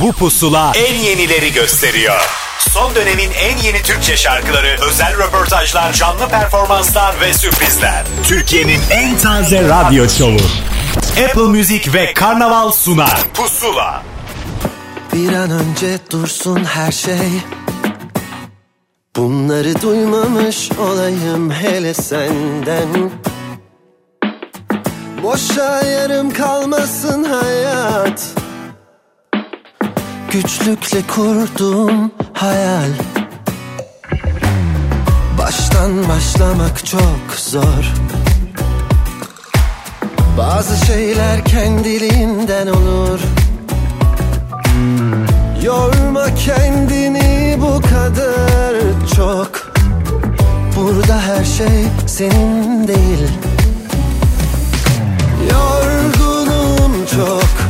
Bu pusula en yenileri gösteriyor. Son dönemin en yeni Türkçe şarkıları, özel röportajlar, canlı performanslar ve sürprizler. Türkiye'nin en taze radyo şovu. Apple Music ve Karnaval sunar. Pusula. Bir an önce dursun her şey Bunları duymamış olayım hele senden Boşa yarım kalmasın hayat Güçlükle kurduğum hayal. Baştan başlamak çok zor. Bazı şeyler kendiliğinden olur. Yorma kendini bu kadar çok. Burada her şey senin değil. Yorgunum çok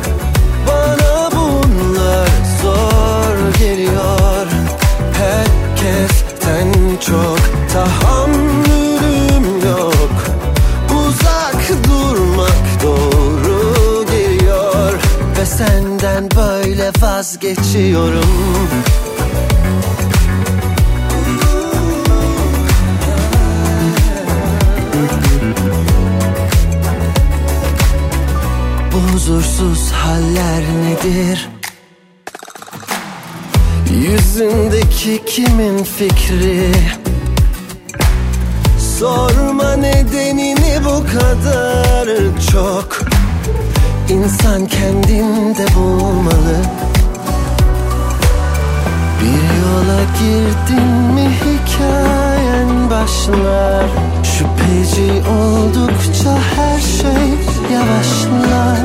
vazgeçiyorum Bu huzursuz haller nedir? Yüzündeki kimin fikri? Sorma nedenini bu kadar çok İnsan kendinde bulmalı Bir yola girdin mi hikayen başlar? Şüpheci oldukça her şey yavaşlar.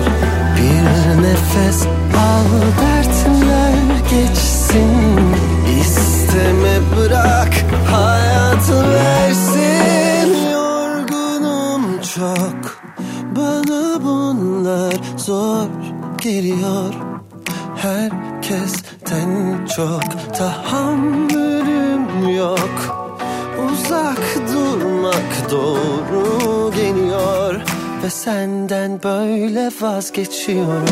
Bir nefes al dertler geçsin. İsteme bırak hayat versin. Yorgunum çok bana bunlar zor geliyor Herkesten çok tahammülüm yok. Uzak durmak doğru geliyor Ve senden böyle vazgeçiyorum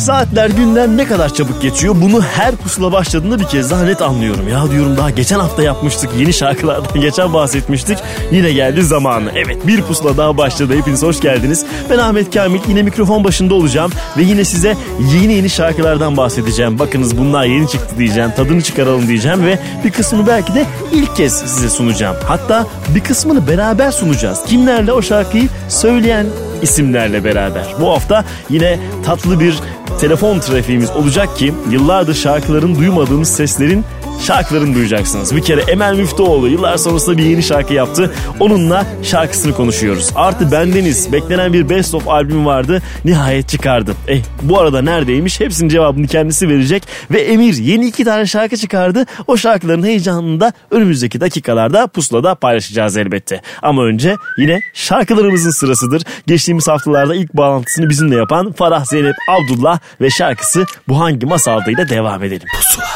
Saatler günden ne kadar çabuk geçiyor bunu her pusula başladığında bir kez daha net anlıyorum. Ya diyorum daha geçen hafta yapmıştık yeni şarkılardan geçen bahsetmiştik. Yine geldi zamanı. Evet bir pusula daha başladı hepiniz hoş geldiniz. Ben Ahmet Kamil yine mikrofon başında olacağım ve yine size yeni yeni şarkılardan bahsedeceğim. Bakınız bunlar yeni çıktı diyeceğim tadını çıkaralım diyeceğim ve bir kısmını belki de ilk kez size sunacağım. Hatta bir kısmını beraber sunacağız. Kimlerle o şarkıyı söyleyen isimlerle beraber. Bu hafta yine tatlı bir telefon trafiğimiz olacak ki yıllardır şarkıların duymadığınız seslerin şarkılarını duyacaksınız. Bir kere Emel Müftüoğlu yıllar sonrasında bir yeni şarkı yaptı. Onunla şarkısını konuşuyoruz. Artı bendeniz beklenen bir best of albüm vardı. Nihayet çıkardı. Eh bu arada neredeymiş? Hepsinin cevabını kendisi verecek. Ve Emir yeni iki tane şarkı çıkardı. O şarkıların heyecanını da önümüzdeki dakikalarda pusulada paylaşacağız elbette. Ama önce yine şarkılarımızın sırasıdır. Geçtiğimiz haftalarda ilk bağlantısını bizimle yapan Farah Zeynep Abdullah ve şarkısı Bu Hangi Masalda'yla devam edelim. Pusula.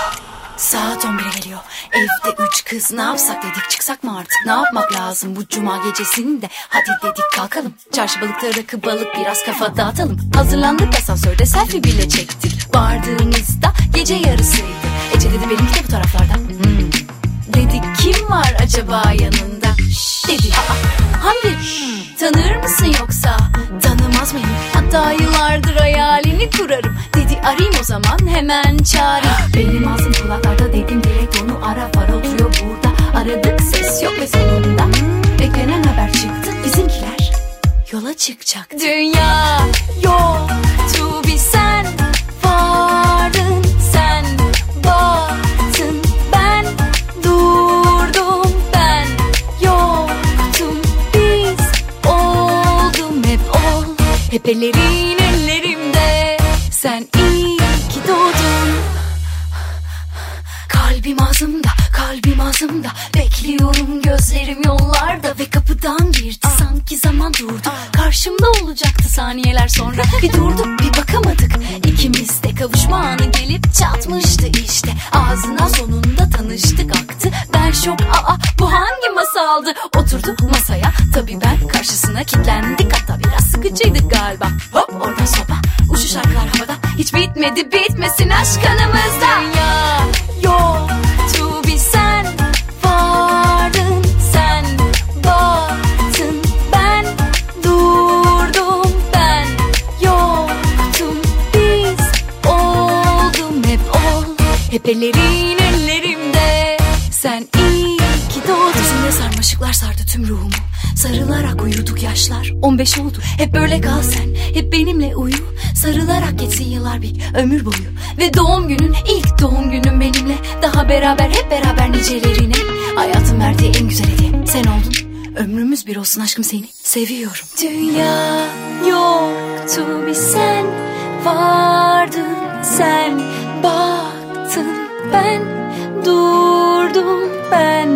Saat 11'e geliyor. Evde üç kız ne yapsak dedik çıksak mı artık? Ne yapmak lazım bu cuma gecesinde? Hadi dedik kalkalım. Çarşı balıkta rakı balık biraz kafa dağıtalım. Hazırlandık asansörde selfie bile çektik. Vardığımızda gece yarısıydı. Ece dedi benimki de bu taraflarda. Hmm. Dedik kim var acaba yanında? Şşş, dedi. Aa, Hamdi hayalini kurarım. Dedi arayayım o zaman hemen çağırayım. Benim ağzım kulaklarda dedim direkt onu ara para oturuyor burada. Aradık ses yok ve sonunda beklenen haber çıktı. Bizimkiler yola çıkacak. Dünya yoktu bir sen vardın sen baktın ben durdum ben yoktum biz oldum hep ol hep Kalbim ağzımda, kalbim ağzımda. Bekliyorum gözlerim yollarda. Ve kapıdan girdi sanki zaman durdu. Karşımda olacaktı saniyeler sonra. Bir durduk bir bakamadık. İkimiz de kavuşma anı gelip çatmıştı işte. Ağzına sonunda tanıştık aktı. Ben şok aa bu hangi masaldı? Oturduk masaya. Tabii ben karşısına kilitlendik Hatta biraz sıkıcıydık galiba. Hop oradan sopa. Uçu şarkılar havada Hiç bitmedi bitmesin aşk kanımızda Dünya yoktu ellerin ellerimde sen iyi ki doğdun. Dizimde sarmaşıklar sardı tüm ruhumu. Sarılarak uyuduk yaşlar. 15 oldu. Hep böyle kal sen. Hep benimle uyu. Sarılarak geçsin yıllar bir ömür boyu. Ve doğum günün ilk doğum günün benimle. Daha beraber hep beraber nicelerine. Hayatın verdiği en güzel hediye. Sen oldun. Ömrümüz bir olsun aşkım seni. Seviyorum. Dünya yoktu bir sen. Vardın sen baktın ben Durdum ben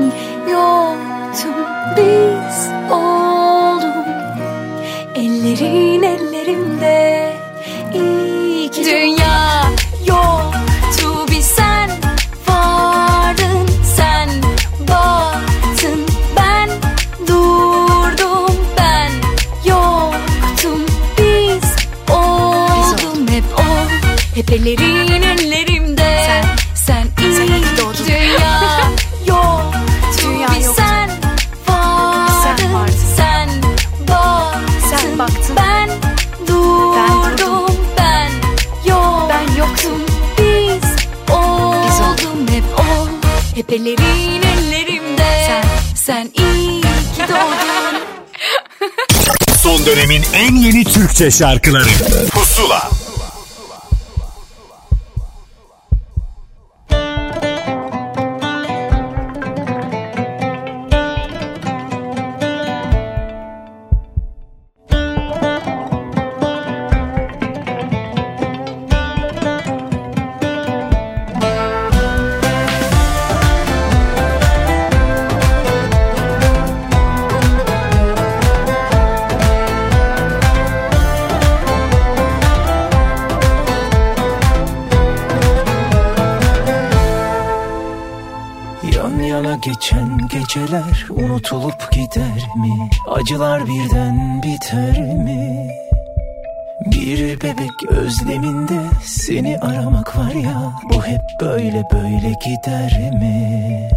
yoktum. Biz oldum. Ellerin ellerimde iyi ki Dünya yoktu bir sen Vardın. Sen baktın ben Durdum ben yoktum. Biz oldum hep ol Hep ellerin ellerin ellerimde. Sen. sen iyi ki doğdun. Son dönemin en yeni Türkçe şarkıları. Pusula Acılar birden biter mi? Bir bebek özleminde seni aramak var ya Bu hep böyle böyle gider mi?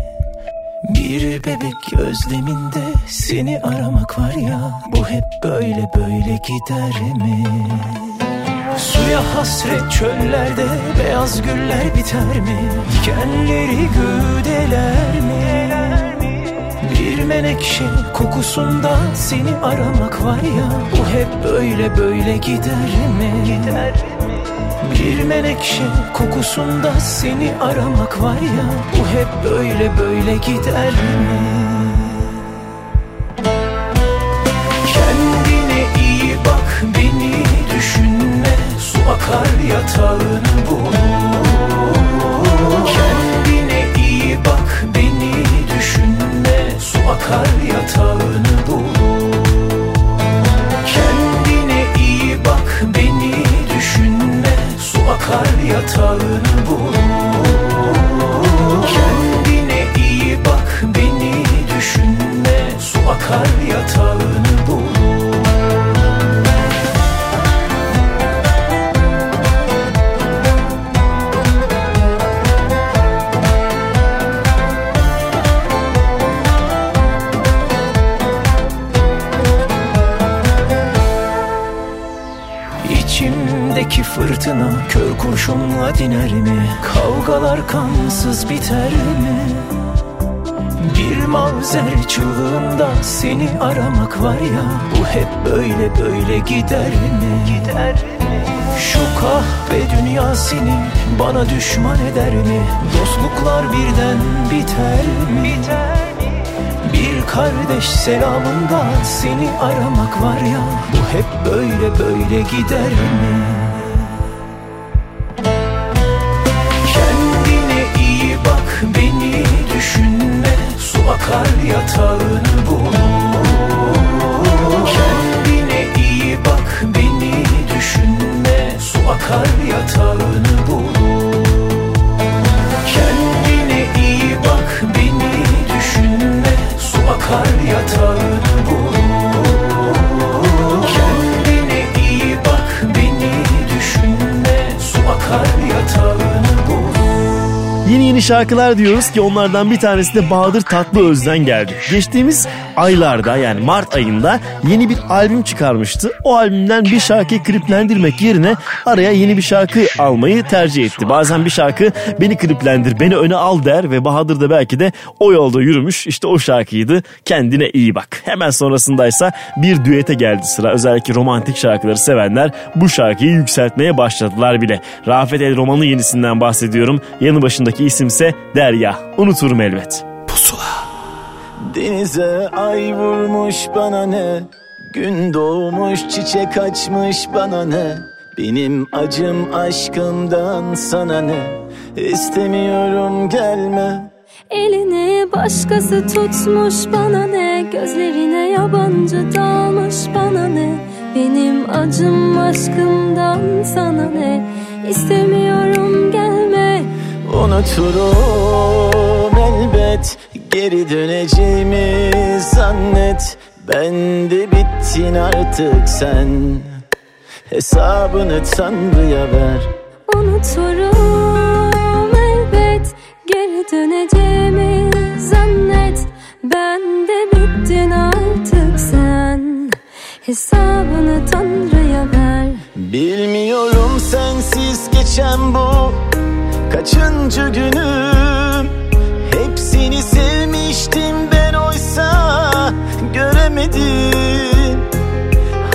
Bir bebek özleminde seni aramak var ya Bu hep böyle böyle gider mi? Suya hasret çöllerde beyaz güller biter mi? Dikenleri güdeler menekşe kokusunda seni aramak var ya Bu hep böyle böyle gider mi? Gider bir menekşe kokusunda seni aramak var ya Bu hep böyle böyle gider mi? Kendine iyi bak beni düşünme Su akar yatağını bul akar yatağını bul Kendine iyi bak beni düşünme. Su akar yatağını bul fırtına kör kurşunla diner mi? Kavgalar kansız biter mi? Bir mavzer çığlığında seni aramak var ya Bu hep böyle böyle gider mi? Gider mi? Şu kahve dünya seni bana düşman eder mi? Dostluklar birden biter mi? Biter mi? Bir kardeş selamında seni aramak var ya Bu hep böyle böyle gider mi? Su akar yatağını bul Kendine iyi bak beni düşünme. Su akar Yeni şarkılar diyoruz ki onlardan bir tanesi de Bahadır Tatlıöz'den geldi. Geçtiğimiz aylarda yani Mart ayında yeni bir albüm çıkarmıştı. O albümden bir şarkıyı kliplendirmek yerine araya yeni bir şarkı almayı tercih etti. Bazen bir şarkı beni kliplendir, beni öne al der ve Bahadır da belki de o yolda yürümüş. İşte o şarkıydı. Kendine iyi bak. Hemen sonrasındaysa bir düete geldi sıra. Özellikle romantik şarkıları sevenler bu şarkıyı yükseltmeye başladılar bile. Rafet El Roman'ın yenisinden bahsediyorum. Yanı başındaki isimse Derya. Unuturum elbet. Pusula. Denize ay vurmuş bana ne? Gün doğmuş çiçek açmış bana ne? Benim acım aşkımdan sana ne? İstemiyorum gelme. Elini başkası tutmuş bana ne? Gözlerine yabancı dalmış bana ne? Benim acım aşkımdan sana ne? İstemiyorum gelme. Unuturum elbet Geri döneceğimi zannet. Ben de bittin artık sen. Hesabını Tanrı'ya ver. Unuturum elbet Geri döneceğimi zannet. Ben de bittin artık sen. Hesabını Tanrı'ya ver. Bilmiyorum sensiz geçen bu Kaçıncı günüm Sevmiştim ben oysa Göremedim.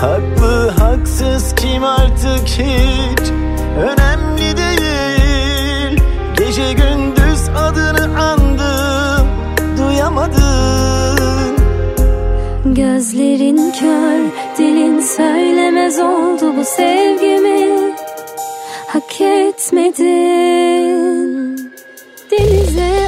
Haklı haksız kim artık hiç Önemli değil. Gece gündüz adını andım Duyamadın Gözlerin kör, dilin söylemez oldu bu sevgimi. Hak etmedin. Denize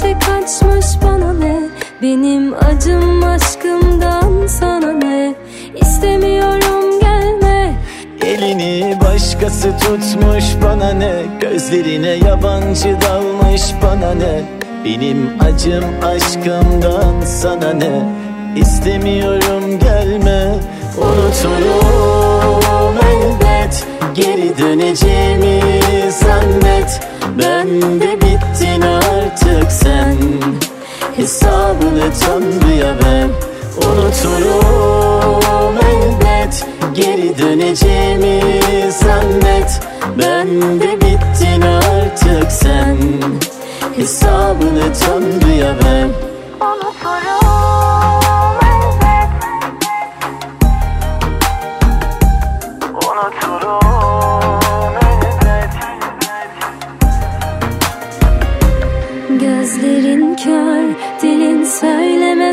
çiçek açmış bana ne? Benim acım aşkımdan sana ne? İstemiyorum gelme. Elini başkası tutmuş bana ne? Gözlerine yabancı dalmış bana ne? Benim acım aşkımdan sana ne? İstemiyorum gelme. Unuturum elbet. Geri döneceğimi zannet. Ben de bittin artık sen Hesabını Tanrı'ya ver Unuturum. Elbet Geri döneceğimi zannet. Ben de bittin artık sen. Hesabını Tanrı'ya ver. Unuturum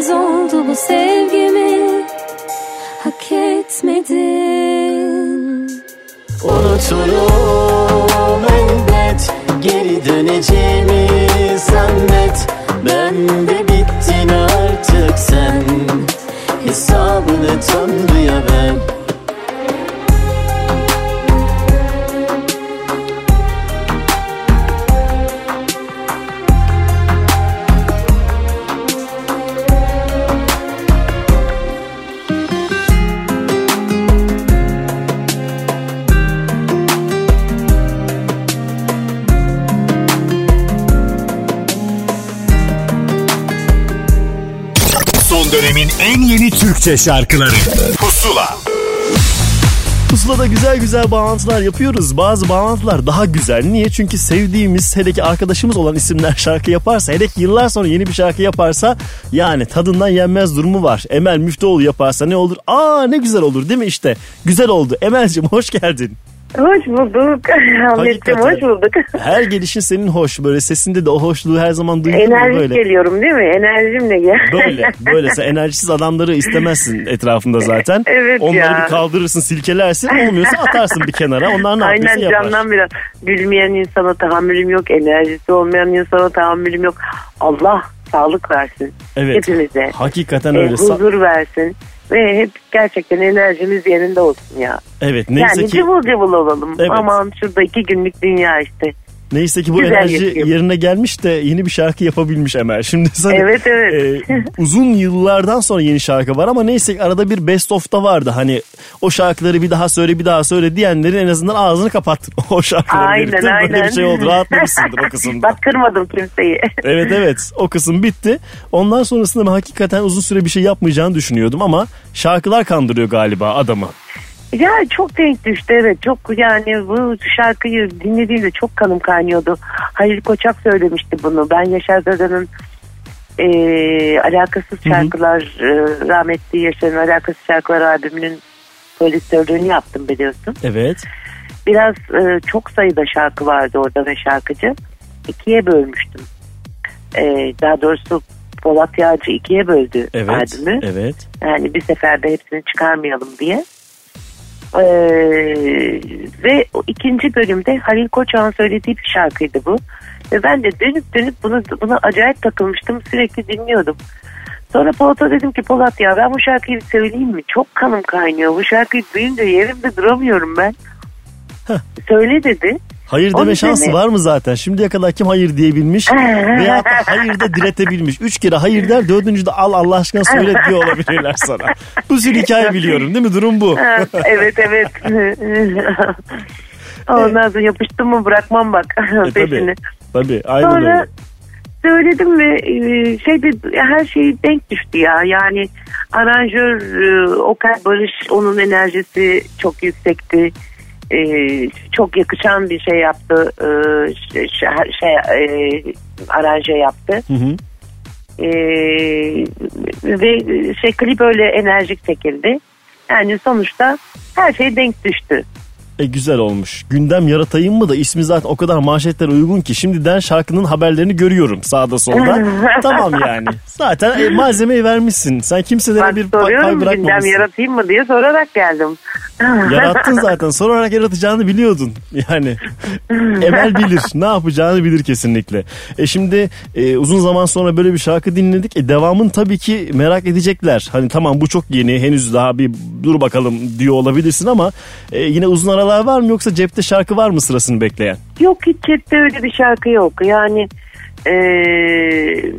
söylemez oldu bu sevgimi. Hak etmedin. Unuturum elbet Geri döneceğimi zannet Ben de bittin artık sen. Hesabını Tanrı'ya ver yeni Türkçe şarkıları Pusula Pusulada güzel güzel bağlantılar yapıyoruz. Bazı bağlantılar daha güzel. Niye? Çünkü sevdiğimiz, hele ki arkadaşımız olan isimler şarkı yaparsa, hele ki yıllar sonra yeni bir şarkı yaparsa yani tadından yenmez durumu var. Emel Müftüoğlu yaparsa ne olur? Aa ne güzel olur değil mi işte? Güzel oldu. Emel'cim hoş geldin. Hoş bulduk. Ahmetciğim hoş bulduk. Her gelişin senin hoş. Böyle sesinde de o hoşluğu her zaman duyuyorum Enerjik böyle. geliyorum değil mi? Enerjimle gel. Böyle böyle sen enerjisiz adamları istemezsin etrafında zaten. Evet Onları ya. bir kaldırırsın silkelersin olmuyorsa atarsın bir kenara onlar ne Aynen yapıyorsa yapar. candan biraz. Gülmeyen insana tahammülüm yok. Enerjisi olmayan insana tahammülüm yok. Allah sağlık versin. Evet Hepimize. hakikaten E, öyle. Sa- huzur versin. Ve hep gerçekten enerjimiz yerinde olsun ya. evet neyse yani ki cıvıl cıvıl olalım. Evet. Aman şurada iki günlük dünya işte. Neyse ki bu Güzel enerji geçiyor. yerine gelmiş de yeni bir şarkı yapabilmiş Emel. Şimdi sana Evet, evet. e, uzun yıllardan sonra yeni şarkı var ama neyse ki arada bir best of'ta vardı. Hani o şarkıları bir daha söyle bir daha söyle diyenlerin en azından ağzını kapattın. O şarkıları Aynen birlikte böyle aynen. bir şey oldu. Rahatlamışsındır o kısımda. Bak kırmadım kimseyi. Evet evet o kısım bitti. Ondan sonrasında ben hakikaten uzun süre bir şey yapmayacağını düşünüyordum ama şarkılar kandırıyor galiba adamı. Ya çok denk düştü evet çok yani bu şarkıyı dinlediğimde çok kanım kaynıyordu. Halil Koçak söylemişti bunu. Ben Yaşar Dada'nın e, alakasız şarkılar e, rahmetli Yaşar'ın alakasız şarkılar albümünün prodüktörlüğünü yaptım biliyorsun. Evet. Biraz e, çok sayıda şarkı vardı orada ve şarkıcı. ikiye bölmüştüm. E, daha doğrusu Polat Yağcı ikiye böldü Evet. albümü. Evet. Yani bir seferde hepsini çıkarmayalım diye. Ee, ve o ikinci bölümde Halil Koçak'ın söylediği bir şarkıydı bu. Ve ben de dönüp dönüp bunu, buna acayip takılmıştım. Sürekli dinliyordum. Sonra Polat'a dedim ki Polat ya ben bu şarkıyı söyleyeyim mi? Çok kanım kaynıyor. Bu şarkıyı duyunca yerimde duramıyorum ben. Söyle dedi. Hayır Onun deme şansı üzerine- var mı zaten? Şimdiye kadar kim hayır diyebilmiş veya da hayır da diretebilmiş. Üç kere hayır der dördüncü de al Allah aşkına söyle diyor olabilirler sana. Bu sürü hikaye biliyorum değil mi? Durum bu. Evet evet. Ondan sonra yapıştım mı bırakmam bak E, peşini. tabii. Tabii. Aynen Sonra öyle. söyledim ve e, şeyde her şey denk düştü ya. Yani aranjör e, Okay Barış onun enerjisi çok yüksekti. E, çok yakışan bir şey yaptı. E, şey, şey e, aranje yaptı. Hı hı. E, ve şey klip öyle enerjik çekildi. Yani sonuçta her şey denk düştü. E güzel olmuş. Gündem yaratayım mı da ismi zaten o kadar manşetlere uygun ki şimdiden şarkının haberlerini görüyorum sağda solda. tamam yani. Zaten e, malzemeyi vermişsin. Sen kimselere Bak bir pay, soruyorum gündem bırakmamışsın. yaratayım mı diye sorarak geldim. Yarattın zaten. Sorarak yaratacağını biliyordun. Yani Emel bilir. Ne yapacağını bilir kesinlikle. E şimdi e, uzun zaman sonra böyle bir şarkı dinledik. E devamın tabii ki merak edecekler. Hani tamam bu çok yeni. Henüz daha bir dur bakalım diyor olabilirsin ama e, yine uzun aralar var mı yoksa cepte şarkı var mı sırasını bekleyen? Yok hiç cepte öyle bir şarkı yok. Yani eee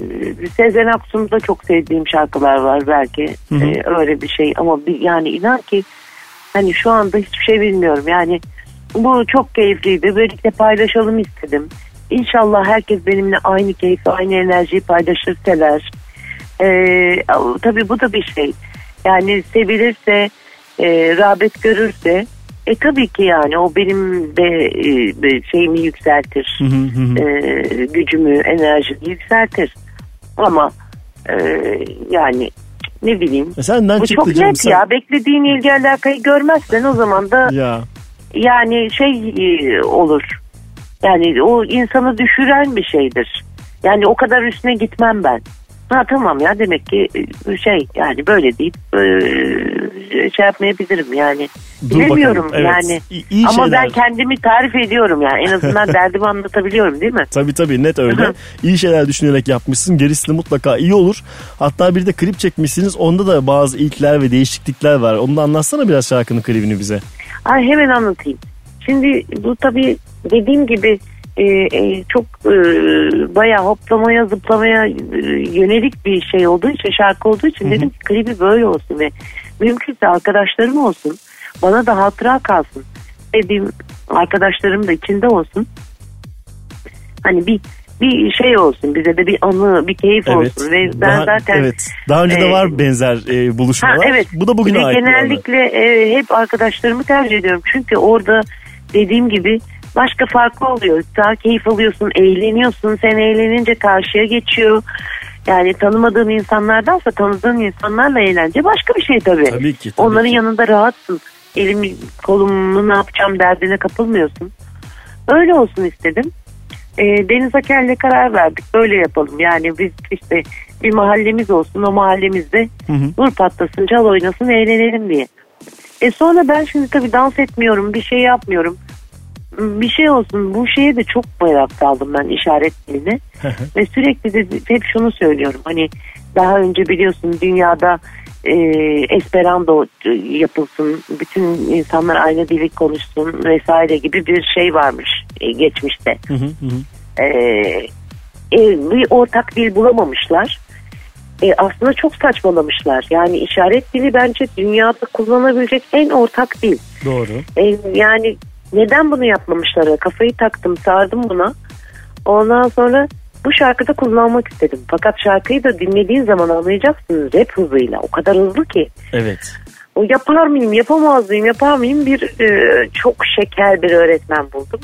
Sezen Aksu'nda çok sevdiğim şarkılar var belki. Eee, öyle bir şey ama bir, yani inan ki hani şu anda hiçbir şey bilmiyorum. Yani bu çok keyifliydi. Böylelikle paylaşalım istedim. İnşallah herkes benimle aynı keyfi, aynı enerjiyi paylaşırseler. Eee tabii bu da bir şey. Yani sevilirse, eee rağbet görürse e tabii ki yani o benim de e, şeyimi yükseltir. E, gücümü, enerjimi yükseltir. Ama e, yani ne bileyim. E senden Bu çok canım net sen. ya. Beklediğin ilgi alakayı görmezsen o zaman da Ya. yani şey e, olur. Yani o insanı düşüren bir şeydir. Yani o kadar üstüne gitmem ben. Ha tamam ya demek ki e, şey yani böyle deyip e, şey yapmayabilirim yani. Dur Bilemiyorum bakalım, evet. yani. İyi- iyi Ama şeyler. ben kendimi tarif ediyorum yani. En azından derdimi anlatabiliyorum değil mi? Tabii tabii net öyle. İyi şeyler düşünerek yapmışsın. Gerisi de mutlaka iyi olur. Hatta bir de klip çekmişsiniz. Onda da bazı ilkler ve değişiklikler var. Onu da anlatsana biraz şarkının klibini bize. Ay hemen anlatayım. Şimdi bu tabii dediğim gibi e, e, çok e, bayağı hoplamaya zıplamaya e, yönelik bir şey olduğu için şarkı olduğu için dedim ki klibi böyle olsun ve mümkünse arkadaşlarım olsun bana da hatıra kalsın dediğim arkadaşlarım da içinde olsun hani bir bir şey olsun bize de bir anı bir keyif olsun ve ben daha, zaten evet. Daha önce de e, var benzer e, buluşmalar. Ha, evet. Bu da bugüne Ve ait. genellikle e, hep arkadaşlarımı tercih ediyorum. Çünkü orada dediğim gibi başka farklı oluyor. Daha keyif alıyorsun, eğleniyorsun. Sen eğlenince karşıya geçiyor. Yani tanımadığın insanlardansa tanıdığın insanlarla eğlence başka bir şey tabii. Tabii ki, tabii Onların ki. yanında rahatsın. Elimi kolumu ne yapacağım derdine kapılmıyorsun. Öyle olsun istedim. E, Deniz Aker'le karar verdik. Böyle yapalım. Yani biz işte bir mahallemiz olsun. O mahallemizde vur patlasın, çal oynasın, eğlenelim diye. E sonra ben şimdi tabii dans etmiyorum, bir şey yapmıyorum. Bir şey olsun. Bu şeye de çok merak saldım ben işaret diline. Ve sürekli de hep şunu söylüyorum. Hani daha önce biliyorsun dünyada e, Esperanto yapılsın, bütün insanlar aynı dili konuşsun vesaire gibi bir şey varmış. e, geçmişte. E, e, bir ortak dil bulamamışlar. E, aslında çok saçmalamışlar. Yani işaret dili bence dünyada kullanabilecek en ortak dil. Doğru. E, yani neden bunu yapmamışlar? Kafayı taktım, sardım buna. Ondan sonra bu şarkıda kullanmak istedim. Fakat şarkıyı da dinlediğin zaman anlayacaksınız rap hızıyla. O kadar hızlı ki. Evet. O yapar mıyım, yapamaz mıyım, yapar mıyım bir e, çok şeker bir öğretmen buldum.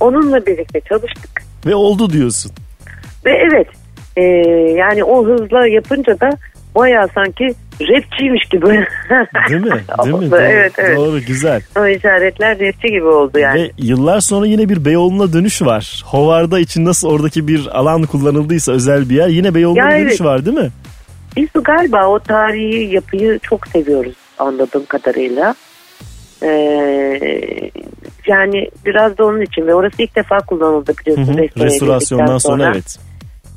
Onunla birlikte çalıştık. Ve oldu diyorsun. Ve evet e, yani o hızla yapınca da baya sanki rapçiymiş gibi. Değil mi? Değil mi? Doğru, evet, evet. Doğru güzel. O işaretler rapçi gibi oldu yani. Ve yıllar sonra yine bir Beyoğlu'na dönüş var. Hovarda için nasıl oradaki bir alan kullanıldıysa özel bir yer. Yine Beyoğlu'na Ya bir evet. dönüş var değil mi? Biz galiba o tarihi yapıyı çok seviyoruz anladığım kadarıyla. Ee, yani biraz da onun için ve orası ilk defa kullanıldı biliyorsun. hı. Restorasyondan edildikten sonra evet.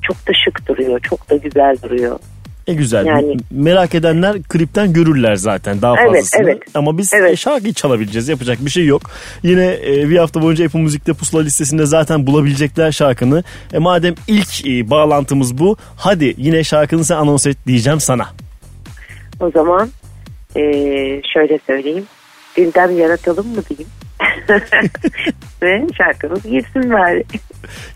Çok da şık duruyor, çok da güzel duruyor. E güzel. Yani- Merak edenler klipten görürler zaten daha Evet, fazlasını. evet. Ama biz Evet. e, şarkıyı çalabileceğiz. Yapacak bir şey yok. Yine e, bir hafta boyunca Apple Müzik'te pusula listesinde zaten bulabilecekler şarkını. E, madem ilk e, bağlantımız bu. Hadi yine şarkını sen anons et diyeceğim sana. O zaman ee, şöyle söyleyeyim. Gündem yaratalım mı diyeyim. ve şarkımız girsin bari.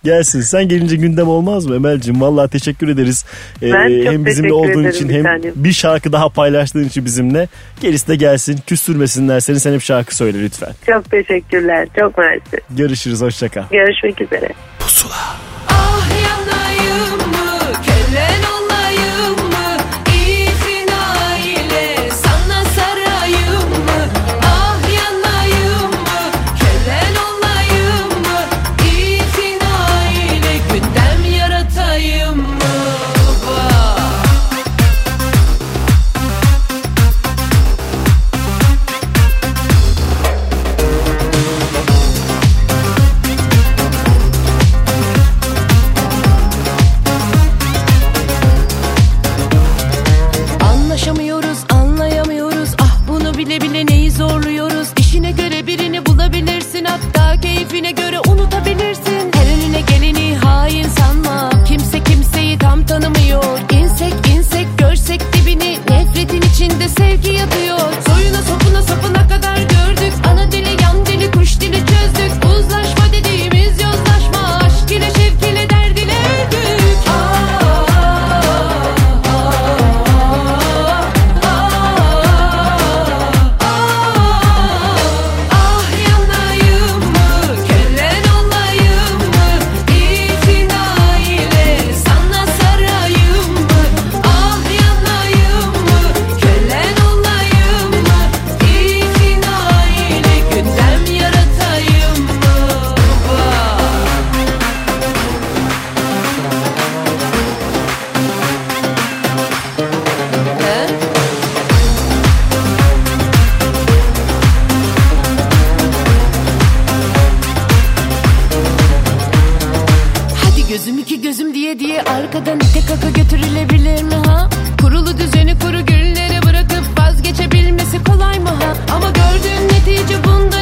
Gelsin. Sen gelince gündem olmaz mı Emel'cim? Vallahi teşekkür ederiz. Ee, Ben çok hem bizimle olduğun için bir hem tanem. bir şarkı daha paylaştığın için bizimle. Gerisi de gelsin. Küstürmesinler seni. Sen hep şarkı söyle lütfen. Çok teşekkürler. Çok mersi. Görüşürüz. Hoşça kal. Görüşmek üzere. Ah içinde sevgi yatıyor. Soyuna sopuna sapına arkadan ite kaka götürülebilir mi ha? Kurulu düzeni kuru güllere bırakıp vazgeçebilmesi kolay mı ha? Ama gördüğün netice bundan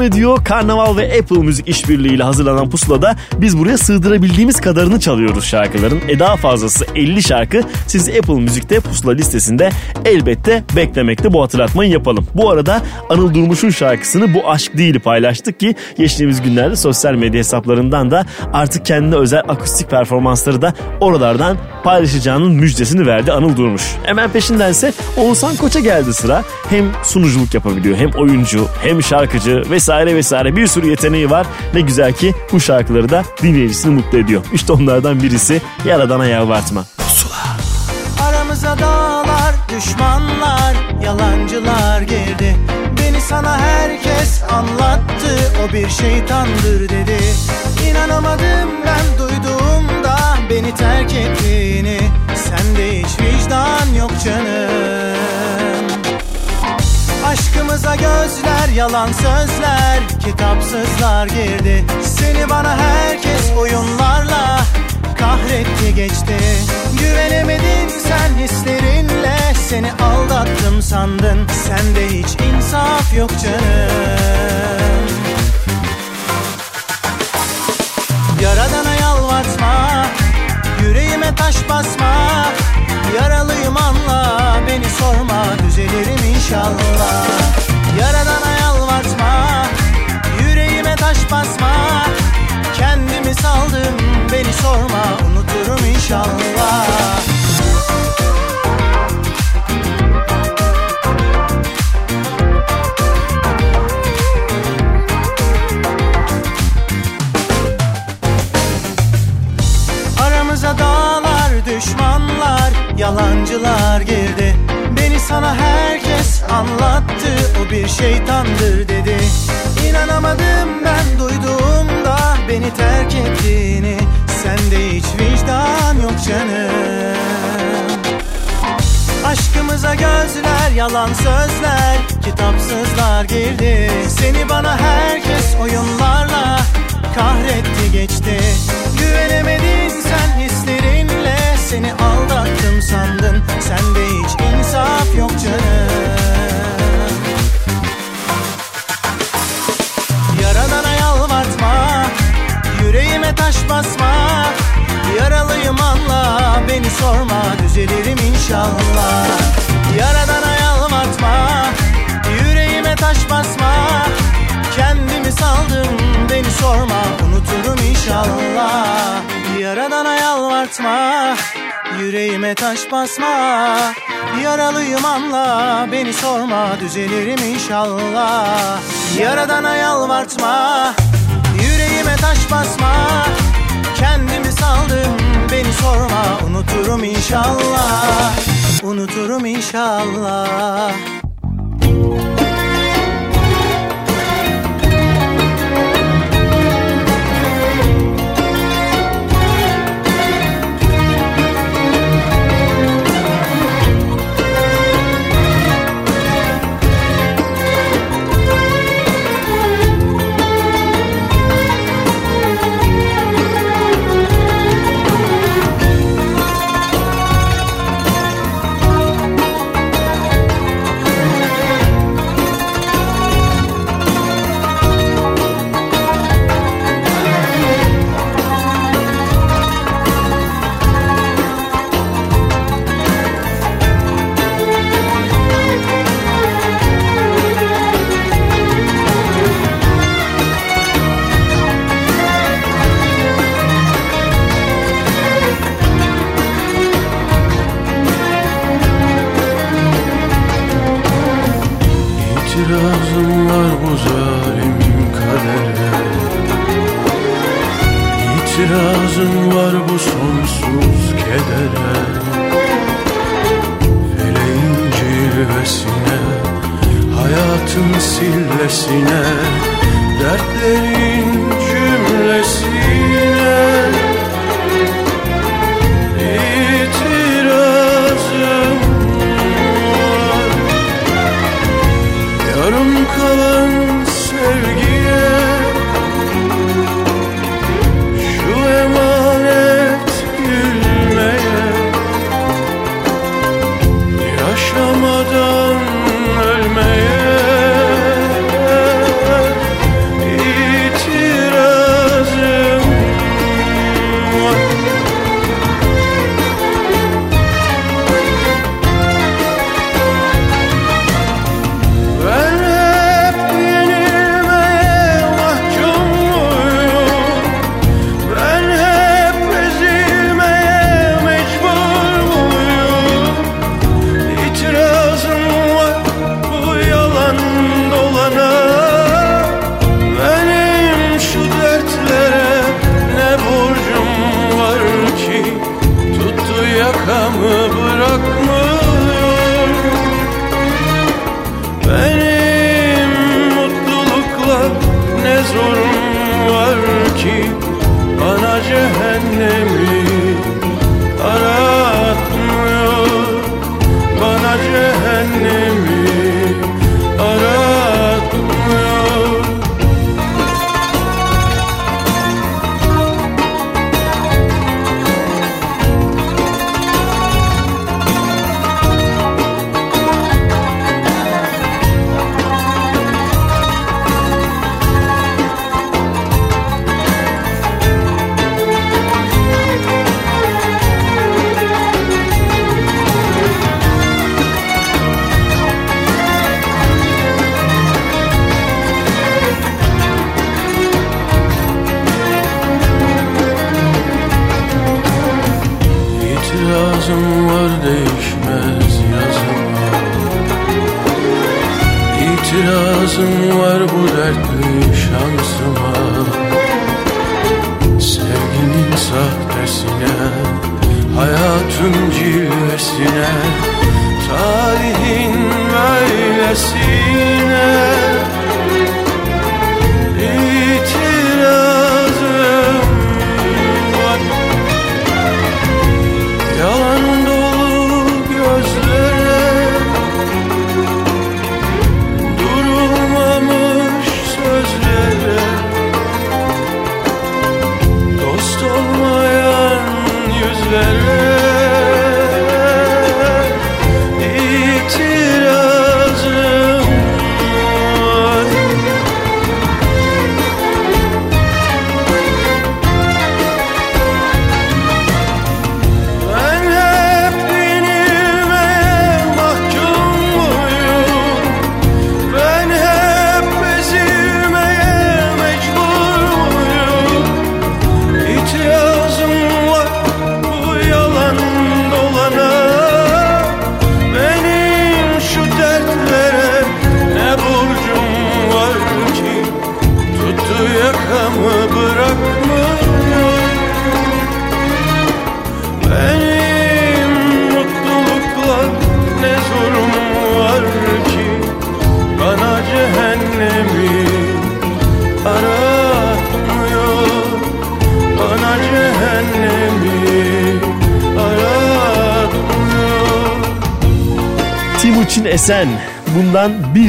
devam ediyor. Karnaval ve Apple Müzik işbirliğiyle hazırlanan Pusula'da biz buraya sığdırabildiğimiz kadarını çalıyoruz şarkıların. E daha fazlası 50 şarkı siz Apple Müzik'te Pusula listesinde elbette beklemekte bu hatırlatmayı yapalım. Bu arada Anıl Durmuş'un şarkısını Bu Aşk Değil'i paylaştık ki geçtiğimiz günlerde sosyal medya hesaplarından da artık kendine özel akustik performansları da oralardan paylaşacağının müjdesini verdi Anıl Durmuş. Hemen peşindense Oğuzhan Koç'a geldi sıra. Hem sunuculuk yapabiliyor hem oyuncu hem şarkıcı vesaire vesaire bir sürü yeteneği var. Ne güzel ki bu şarkıları da dinleyicisini mutlu ediyor. İşte onlardan birisi Yaradana Yalvartma. Aramıza dağlar, düşmanlar, yalancılar girdi Beni sana herkes anlattı, o bir şeytandır dedi İnanamadım ben duyduğumda beni terk ettiğini Sende hiç vicdan yok canım Aşkımıza gözler, yalan sözler, kitapsızlar girdi. Seni bana herkes oyunlarla kahretti geçti. Güvenemedin sen hislerinle Seni aldattım sandın. Sende hiç insaf yok canım. Yaradana yalvartma Yüreğime taş basma Yaralıyım anla Beni sorma düzelirim inşallah. Yaradana yalvartma Yüreğime taş basma. Kendimi saldım beni sorma Unuturum inşallah yalancılar girdi. Beni sana herkes anlattı, o bir şeytandır dedi. İnanamadım ben duyduğumda beni terk ettiğini. Sende hiç vicdan yok canım. Aşkımıza gözler, yalan sözler, kitapsızlar girdi. Seni bana herkes oyunlarla kahretti geçti. Güvenemedin sen hislerinle. Seni aldattım sandın. Sende hiç insaf yok canım. Yaradana yalvartma. Yüreğime taş basma. Yaralıyım anla Beni sorma. Düzelirim inşallah. Yaradana yalvartma. Yüreğime taş basma Kendimi saldım beni sorma. Unuturum inşallah. Yaradana yalvartma Yüreğime taş basma. Yaralıyım anla Beni sorma. Düzelirim inşallah. Yaradana yalvartma Yüreğime taş basma. Kendimi saldım beni sorma. Unuturum inşallah. Unuturum inşallah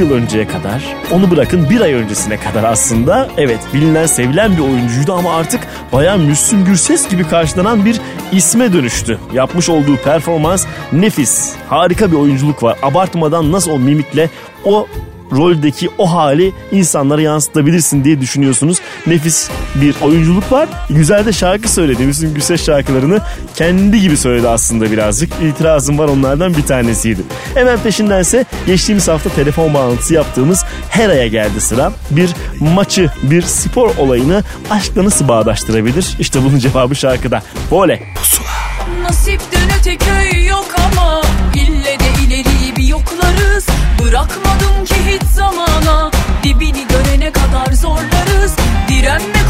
yıl önceye kadar onu bırakın bir ay öncesine kadar aslında evet bilinen sevilen bir oyuncuydu ama artık bayağı Müslüm Gürses gibi karşılanan bir isme dönüştü. Yapmış olduğu performans nefis. Harika bir oyunculuk var. Abartmadan nasıl o mimikle o roldeki o hali insanlara yansıtabilirsin diye düşünüyorsunuz. Nefis bir oyunculuk var. Güzel de şarkı söyledi. Müslüm Gürses şarkılarını kendi gibi söyledi aslında birazcık. İtirazım var onlardan bir tanesiydi. Hemen peşindense geçtiğimiz hafta telefon bağlantısı yaptığımız Hera'ya geldi sıra. Bir maçı, bir spor olayını aşkla nasıl bağdaştırabilir? İşte bunun cevabı şarkıda. Vole. Pusula. Nasipten öte köy yok ama ille de ileri bir yoklarız Bırakmadım ki hiç zamana dibini görene kadar zorlarız Direnmek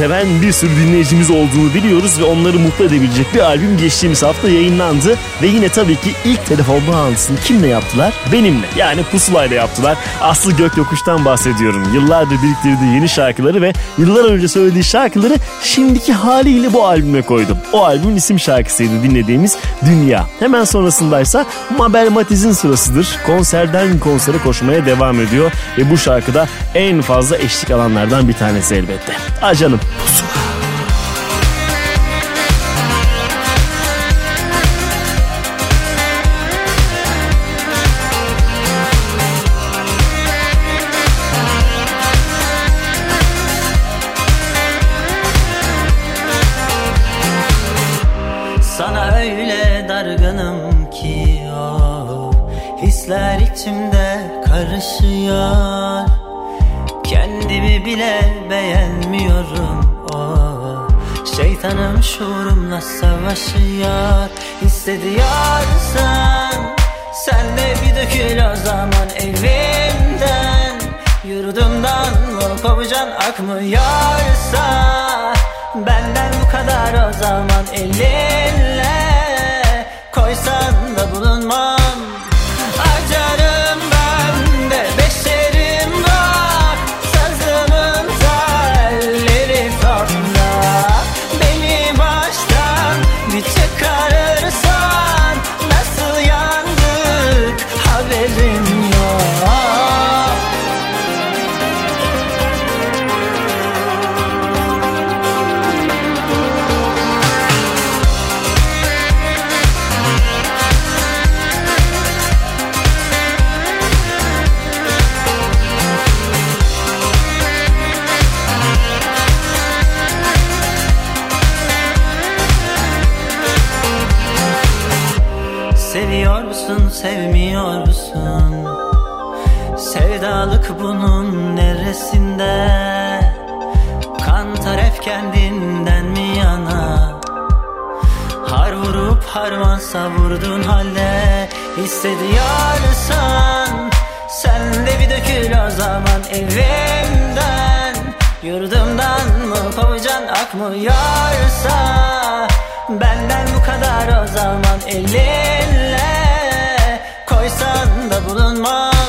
seven bir sürü dinleyicimiz olduğunu biliyoruz ve onları mutlu edebilecek bir albüm geçtiğimiz hafta yayınlandı. Ve yine tabii ki ilk telefon bağlantısını kimle yaptılar? Benimle yani Pusula'yla yaptılar. Aslı Gök Yokuş'tan bahsediyorum. Yıllardır biriktirdiği yeni şarkıları ve yıllar önce söylediği şarkıları şimdiki haliyle bu albüme koydum. O albümün isim şarkısıydı dinlediğimiz Dünya. Hemen sonrasındaysa Mabel Matiz'in sırasıdır. Konserden konsere koşmaya devam ediyor ve bu şarkıda en fazla eşlik alanlardan bir tanesi elbette. Acanım. Pusula. Sana şuurumla savaşıyor? Hissediyorsan Sen de bir dökül o zaman evimden. Yurdumdan mı kovucan akmıyorsa Benden bu kadar o zaman elinle savurdun halde Hissediyorsan Sen de bir dökül o zaman evimden. Yurdumdan mı kovucan akmıyorsa Benden bu kadar o zaman elinle Koysan da bulunmam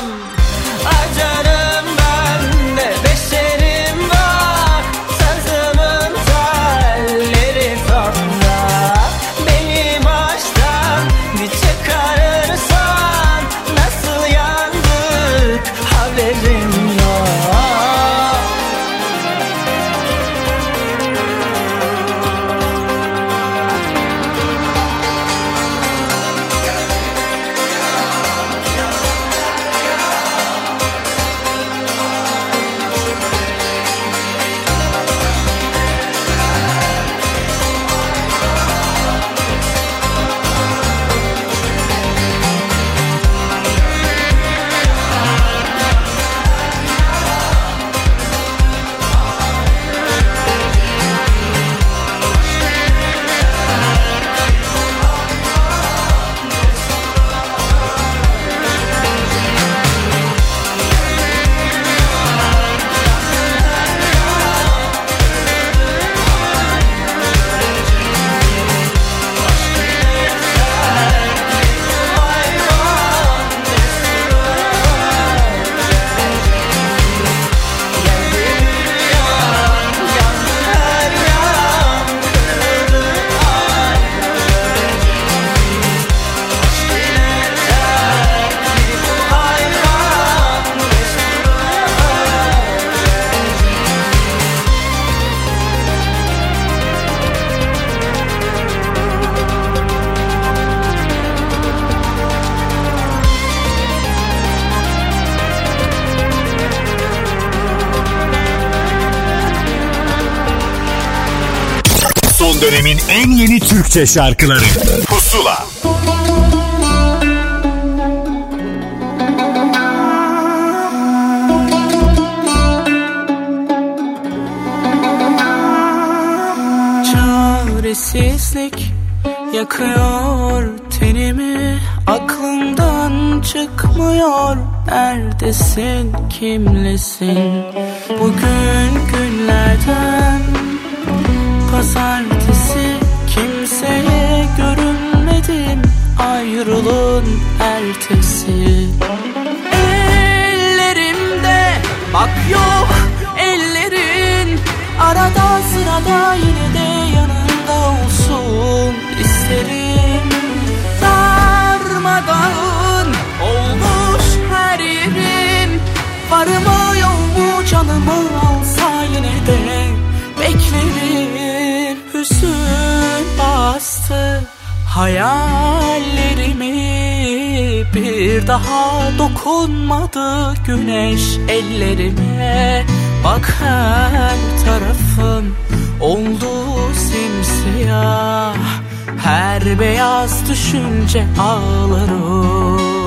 dönemin en yeni Türkçe şarkıları. Pusula. Çaresizlik yakıyor tenimi. Aklımdan çıkmıyor. Neredesin? Kimlesin? Bugün Sırada yine de yanında olsun isterim. Darmadağın olmuş her yerim Varımı yoğumu canımı alsa yine de Beklerim. Hüzün bastı Hayallerimi. Bir daha dokunmadı güneş ellerime. Bak her tarafım oldu simsiyah Her beyaz düşünce ağlarım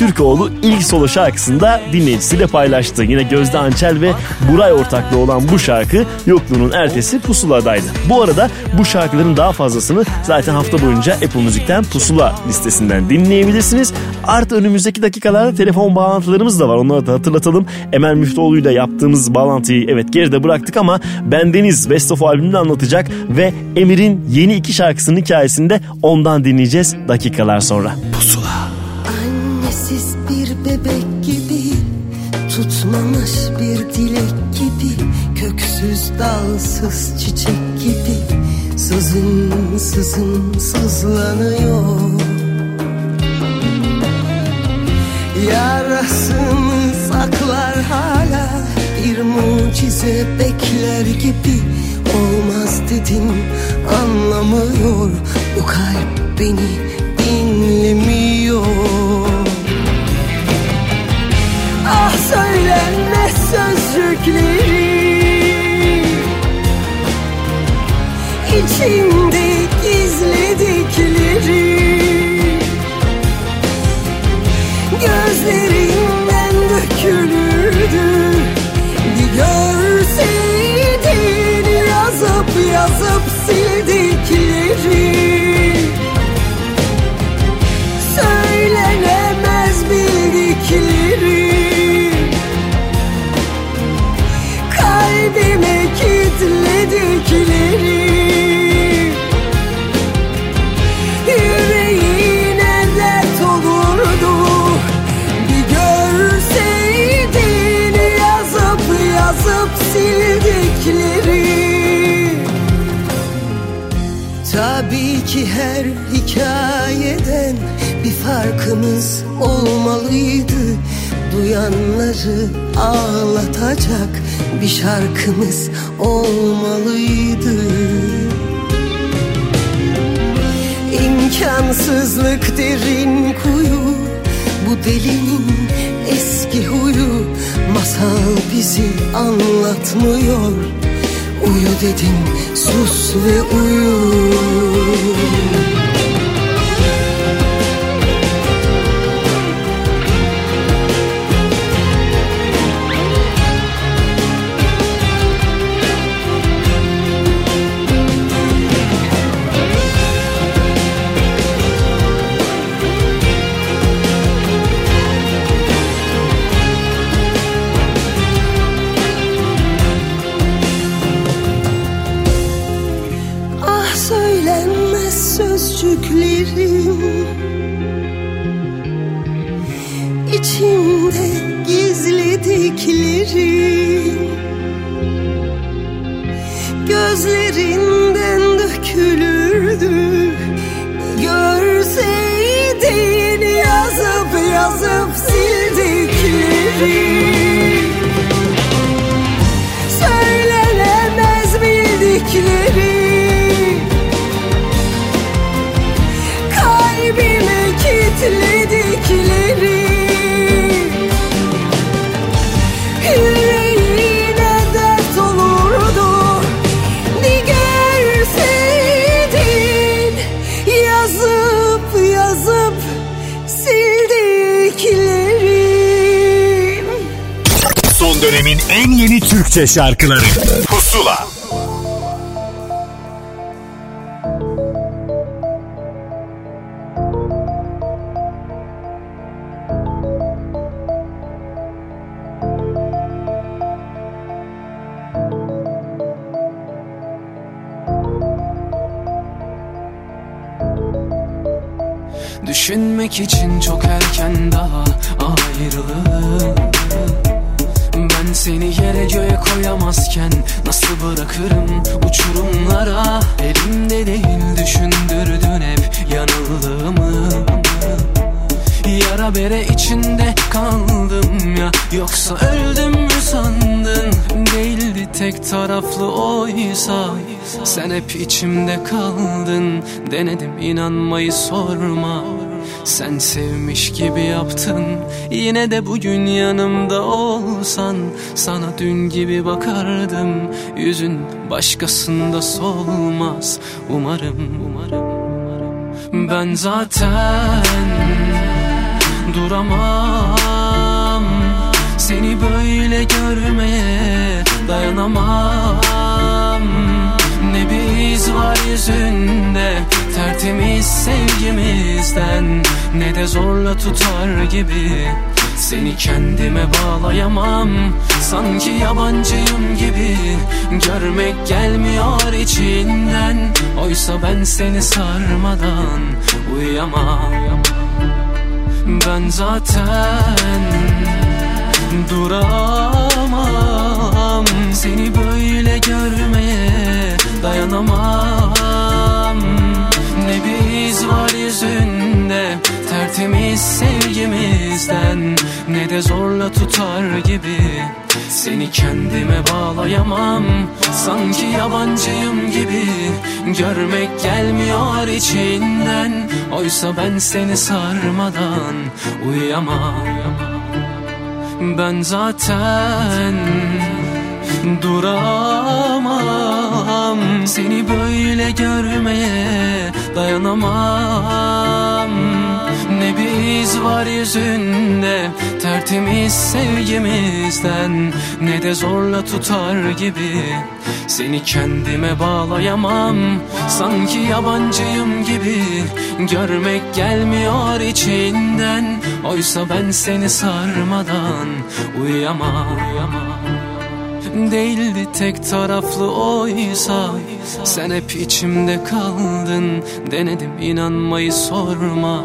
Türkoğlu ilk solo şarkısında dinleyicisiyle paylaştı. Yine Gözde Ançel ve Buray ortaklığı olan bu şarkı yokluğunun ertesi pusuladaydı. Bu arada bu şarkıların daha fazlasını zaten hafta boyunca Apple Müzik'ten pusula listesinden dinleyebilirsiniz. Artı önümüzdeki dakikalarda telefon bağlantılarımız da var. Onları da hatırlatalım. Emel Müftüoğlu'yla yaptığımız bağlantıyı evet geride bıraktık ama Ben Deniz Best of albümünü anlatacak ve Emir'in yeni iki şarkısının hikayesini de ondan dinleyeceğiz dakikalar sonra. Annesiz bir bebek gibi Tutmamış bir dilek gibi Köksüz dalsız çiçek gibi Sızın sızın sızlanıyor. Yarasını saklar hala Bir mucize bekler gibi. Olmaz dedim anlamıyor. Bu kalp beni dinlemiyor söylenmez sözcükleri İçinde gizledikleri. Gözlerimden dökülürdü. Bir görseydin yazıp yazıp olmalıydı. Duyanları ağlatacak bir şarkımız olmalıydı. İmkansızlık derin kuyu Bu delinin eski huyu. Masal bizi anlatmıyor. Uyu dedim sus ve uyu Türkçe şarkıları uçurumlara Elimde değil düşündürdün hep yanıldığımı. Yara bere içinde kaldım ya Yoksa öldüm mü sandın? Değildi tek taraflı oysa Sen hep içimde kaldın. Denedim inanmayı sorma sen sevmiş gibi yaptın. Yine de bugün yanımda olsan Sana dün gibi bakardım. Yüzün başkasında solmaz. Umarım, umarım, umarım Ben zaten duramam. Seni böyle görmeye dayanamam. Ne bir iz var yüzünde Tertemiz sevgimizden. Ne de zorla tutar gibi Seni kendime bağlayamam. Sanki yabancıyım gibi Görmek gelmiyor içinden. Oysa ben seni sarmadan uyuyamam. Ben zaten duramam. Seni böyle görmeye dayanamam Ne bir iz var yüzünde Tertemiz sevgimizden. Ne de zorla tutar gibi Seni kendime bağlayamam. Sanki yabancıyım gibi Görmek gelmiyor içinden. Oysa ben seni sarmadan uyuyamam. Ben zaten duramam Seni böyle görmeye dayanamam. Ne bir iz var yüzünde Tertemiz sevgimizden. Ne de zorla tutar gibi Seni kendime bağlayamam. Sanki yabancıyım gibi Görmek gelmiyor içinden. Oysa ben seni sarmadan uyuyamam Değildi tek taraflı oysa. Sen hep içimde kaldın Denedim inanmayı sorma.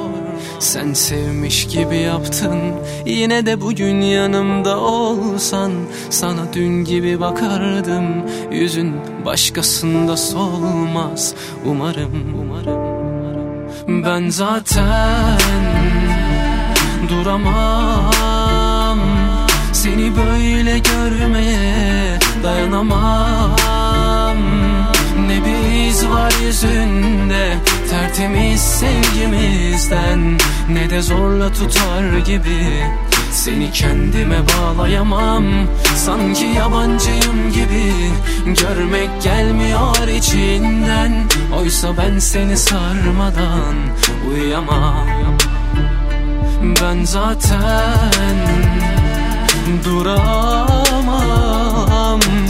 Sen sevmiş gibi yaptın Yine de bugün yanımda olsan. Sana dün gibi bakardım Yüzün başkasında solmaz. Umarım, umarım, umarım Ben zaten duramam. Seni böyle görmeye dayanamam. Ne bir iz var yüzünde Tertemiz sevgimizden. Ne de zorla tutar gibi Seni kendime bağlayamam. Sanki yabancıyım gibi Görmek gelmiyor içinden. Oysa ben seni sarmadan uyuyamam. Ben zaten duramam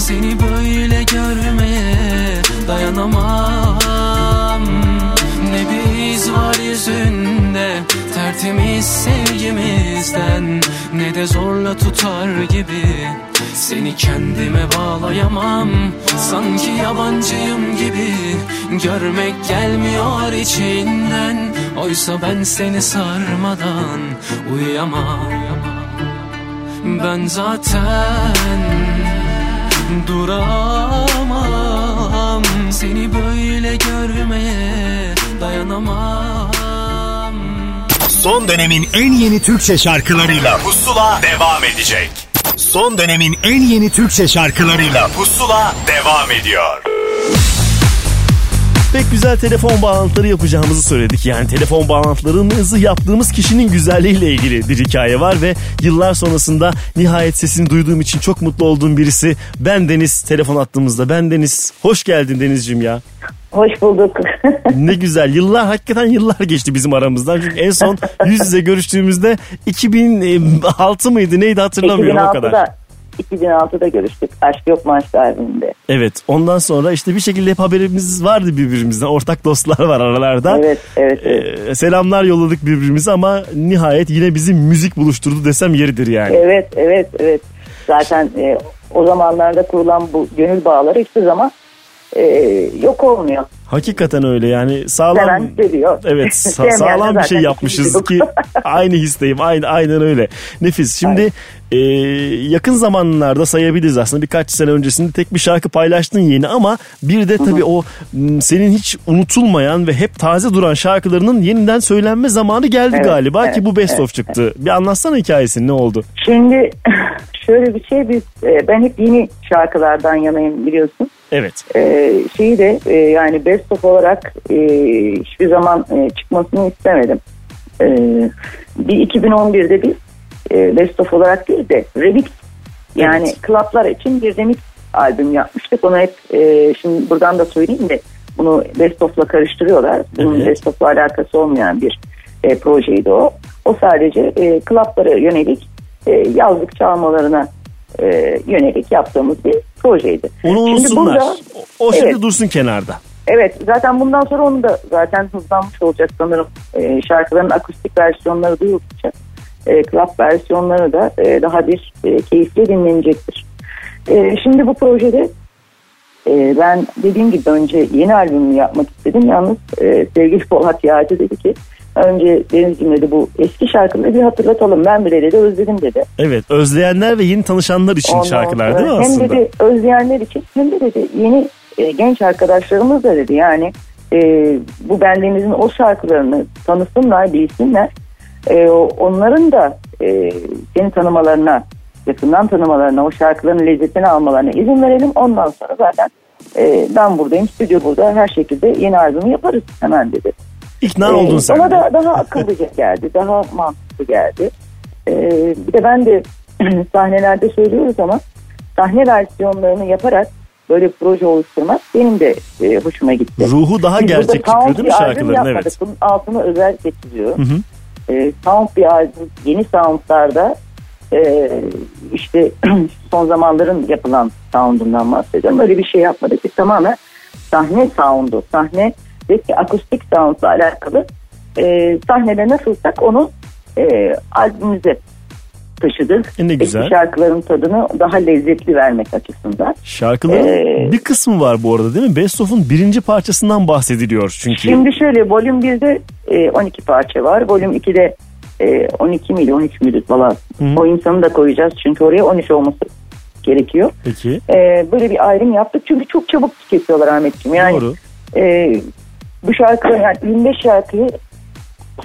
Seni böyle görmeye dayanamam. Ne bir iz var yüzünde Tertemiz sevgimizden. Ne de zorla tutar gibi Seni kendime bağlayamam. Sanki yabancıyım gibi Görmek gelmiyor içinden. Oysa ben seni sarmadan uyuyamam. Ben zaten duramam Seni böyle görmeye dayanamam Son dönemin en yeni Türkçe şarkılarıyla Pusula devam edecek. Son dönemin en yeni Türkçe şarkılarıyla Pusula devam ediyor. Pek güzel telefon bağlantıları yapacağımızı söyledik. Yani telefon bağlantılarımızı yaptığımız kişinin güzelliğiyle ilgili bir hikaye var ve yıllar sonrasında nihayet sesini duyduğum için çok mutlu olduğum birisi ben Deniz telefon attığımızda ben Deniz hoş geldin Denizciğim ya. Hoş bulduk. ne güzel yıllar hakikaten yıllar geçti bizim aramızdan çünkü en son yüz yüze görüştüğümüzde 2006 mıydı neydi hatırlamıyorum o kadar. 2006'da 2006'da görüştük. Aşk Yok Maçlı albümünde. Evet ondan sonra işte bir şekilde hep haberimiz vardı birbirimizden. Ortak dostlar var aralarda. Evet, evet. evet. Ee, selamlar yolladık birbirimize ama nihayet yine bizim müzik buluşturdu desem yeridir yani. Evet, evet, evet. Zaten e, o zamanlarda kurulan bu gönül bağları hiçbir zaman e, yok olmuyor. Hakikaten öyle yani sağlam Seven seviyor. Evet sa- sağlam bir şey yapmışız ki aynı histeyim aynı aynen öyle. Nefis. Şimdi e, yakın zamanlarda sayabiliriz aslında birkaç sene öncesinde tek bir şarkı paylaştın yeni ama bir de tabii o m, senin hiç unutulmayan ve hep taze duran şarkılarının yeniden söylenme zamanı geldi Evet, galiba evet, ki bu best evet, of çıktı. Bir anlatsana hikayesini ne oldu? Şimdi şöyle bir şey biz e, ben hep yeni şarkılardan yanayım biliyorsun. Evet. E, şeyi de e, yani best of olarak e, hiçbir zaman e, çıkmasını istemedim. E, bir 2011'de biz e, best of olarak değil de remix yani Evet. klaplar için bir remix albüm yapmıştık. Onu hep e, şimdi buradan da söyleyeyim de bunu best of'la karıştırıyorlar. Bunun Evet. best of'la alakası olmayan bir e, projeydi o. O sadece e, klaplara yönelik e, yazlık çalmalarına e, yönelik yaptığımız bir projeydi. Onu Şimdi unutsunlar. burada- o, o şimdi Evet. dursun kenarda. Evet zaten bundan sonra onu da zaten hızlanmış olacak sanırım. E, şarkıların akustik versiyonları duyuldukça e, club versiyonları da e, daha bir e, keyifli dinlenecektir. E, şimdi bu projede e, ben dediğim gibi önce yeni albümümü yapmak istedim. Yalnız e, sevgili Polat Yağcı dedi ki önce Denizciğim dedi bu eski şarkıları bir hatırlatalım. Ben bile dedi özledim dedi. Evet özleyenler ve yeni tanışanlar için Ondan şarkılar sonra değil mi hem aslında? dedi özleyenler için hem de dedi yeni e, genç arkadaşlarımız da dedi yani e, bu bendenizin o şarkılarını tanısınlar, bilsinler. E, onların da e, seni tanımalarına, yakından tanımalarına, o şarkıların lezzetini almalarına izin verelim. Ondan sonra zaten e, ben buradayım, stüdyo burada, her şekilde yeni albümü yaparız hemen dedi. İkna Ee, oldun sen. Bana da daha akıllıca geldi, daha mantıklı geldi. Ee, bir de ben de sahnelerde söylüyoruz ama sahne versiyonlarını yaparak böyle proje oluşturmak benim de e, hoşuma gitti. Ruhu daha Biz gerçek çıkıyor değil mi şarkıların? Evet. Bunun altını özellikle çiziyorum. Hı hı. Ee, sound bir albüm, yeni soundlarda e, işte son zamanların yapılan soundundan bahsediyorum. Öyle bir şey yapmadık. Biz tamamen sahne soundu, sahne ve akustik soundla alakalı e, sahnede nasılsak onu e, albümümüze taşıdık. E, ne güzel. Eski şarkıların tadını daha lezzetli vermek açısından. Şarkıların Ee, bir kısmı var bu arada değil mi? Best of'un birinci parçasından bahsediliyor çünkü. Şimdi şöyle volüm 1'de e, 12 parça var. Volüm 2'de e, 12 miydi 13 müydü falan. Hı. O insanı da koyacağız çünkü oraya 13 olması gerekiyor. Peki. E, böyle bir ayrım yaptık çünkü çok çabuk tüketiyorlar Ahmetciğim. Yani Doğru. e, bu şarkıları yani 25 şarkıyı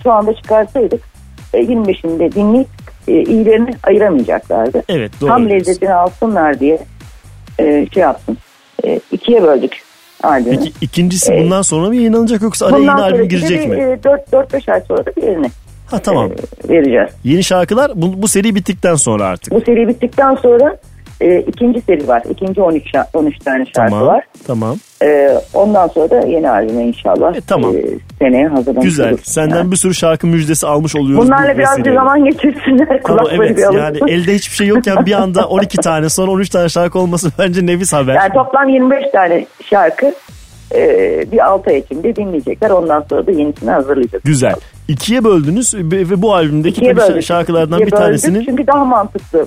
şu anda çıkarsaydık e, 25'inde dinleyip e, iyilerini ayıramayacaklardı. Evet doğru. Tam lezzetini alsınlar diye e, şey yaptım. İkiye böldük albümü. Peki ikincisi Ee, bundan sonra mı yayınlanacak yoksa araya yeni albüm de girecek mi? e, 4-5 ay sonra da diğerini Ha tamam. vereceğiz. Yeni şarkılar bu, bu seri bittikten sonra artık. Bu seri bittikten sonra e, ikinci seri var. İkinci 13, şa- 13 tane şarkı Tamam. var. Tamam. E, ondan sonra da yeni albüme inşallah E, tamam. e, seneye hazırlanmış Güzel. oluruz. Senden Yani. bir sürü şarkı müjdesi almış oluyoruz. Bunlarla bu biraz bir zaman geçirsinler. Tamam evet bir yani elde hiçbir şey yokken bir anda 12 tane sonra 13 tane şarkı olması bence nevis haber. Yani toplam 25 tane şarkı e, bir 6 Ekim'de dinleyecekler. Ondan sonra da yenisini hazırlayacağız. Güzel. İkiye böldünüz ve bu albümdeki tabii böldük. şarkılardan İkiye bir böldük tanesinin Çünkü daha mantıklı.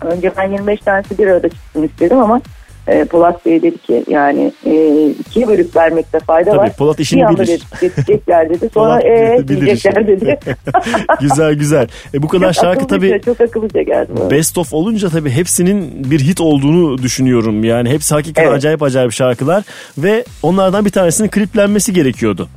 Önce ben 25 tanesi bir arada çıksın istedim ama e, Polat Bey dedi ki yani e, ikiye bölüp vermekte fayda Tabii, var. Polat işini bir bilir. Geçecekler dedi. Sonra e, diyecekler dedi. güzel güzel. E, bu kadar Çok şarkı tabii Çok akıllıca geldi. bana. Best of olunca tabii hepsinin bir hit olduğunu düşünüyorum. Yani hepsi hakikaten Evet. acayip acayip şarkılar ve onlardan bir tanesinin kliplenmesi gerekiyordu.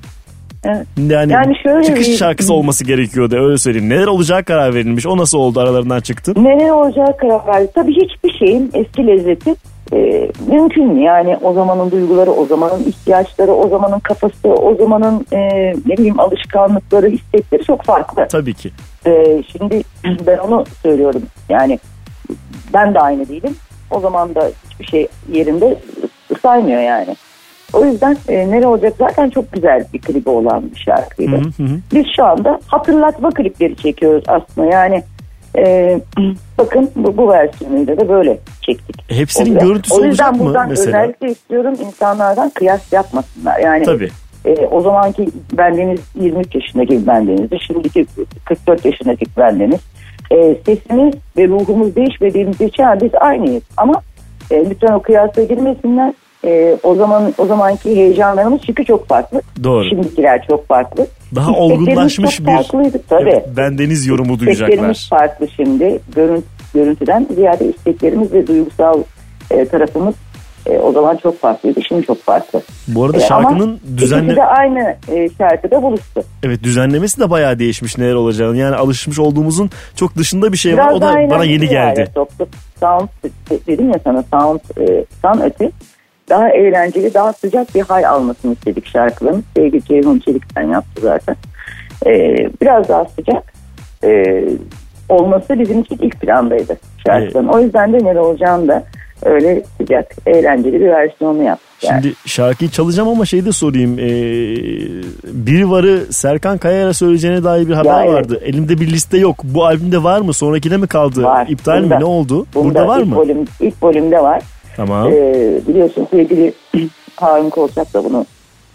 Evet. Yani, Yani şöyle çıkış bir- şarkısı olması gerekiyordu öyle söyleyeyim. Neler olacağı karar verilmiş. O nasıl oldu aralarından çıktı? Neler olacağı karar verdi. Tabii hiçbir şeyin eski lezzeti e, mümkün mü? Yani o zamanın duyguları, o zamanın ihtiyaçları, o zamanın kafası, o zamanın e, ne bileyim alışkanlıkları, istekleri çok farklı. Tabii ki. E, şimdi ben onu söylüyorum. Yani ben de aynı değilim. O zaman da hiçbir şey yerinde saymıyor yani. O yüzden e, nere olacak zaten çok güzel bir klibi olan bir şarkıydı. Biz şu anda hatırlatma klipleri çekiyoruz aslında. Yani e, bakın bu, bu versiyonuyla da böyle çektik. Hepsinin görüntüsü O yüzden olacak mı buradan mesela? özellikle istiyorum insanlardan kıyas yapmasınlar. Yani Tabii. e, o zamanki bendeniz 23 yaşındaki bendenizdi. Şimdiki 44 yaşındaki bendeniz. E, sesimiz ve ruhumuz değişmediğimiz için biz aynıyız. Ama e, lütfen o kıyasa girmesinler. E, o zaman o zamanki heyecanlarımız çünkü çok farklı. Doğru. Şimdikiler çok farklı. Daha İsteklerimiz olgunlaşmış çok bir farklıydı tabii. Evet, bendeniz yorumu İsteklerimiz duyacaklar. farklı şimdi. Görüntü, görüntüden ziyade isteklerimiz ve duygusal e, tarafımız e, o zaman çok farklıydı. Şimdi çok farklı. Bu arada E, şarkının düzenle de aynı e, şarkıda buluştu. evet düzenlemesi de bayağı değişmiş neler olacağını. Yani alışmış olduğumuzun çok dışında bir şey var. Biraz O da bana yeni geldi. soktuk. Sound dedim ya sana sound e, san öte daha eğlenceli, daha sıcak bir hal almasını istedik şarkıların. Sevgili Ceyhun Çelik'ten yaptı zaten. E, biraz daha sıcak e, olması bizim için ilk plandaydı şarkının. O yüzden de ne olacağını da öyle sıcak, eğlenceli bir versiyonu yaptık. Yani. Şimdi şarkıyı çalacağım ama şey de sorayım. Ee, bir varı Serkan Kaya'ya söyleyeceğine dair bir haber Ya evet. vardı. Elimde bir liste yok. Bu albümde var mı? Sonrakine mi kaldı? Var. İptal Bunda- mi? Ne oldu? Bunda Burada var ilk mı? Volüm, ilk volümde var. Tamam. Ee, biliyorsun sevgili Harun Kolçak da bunu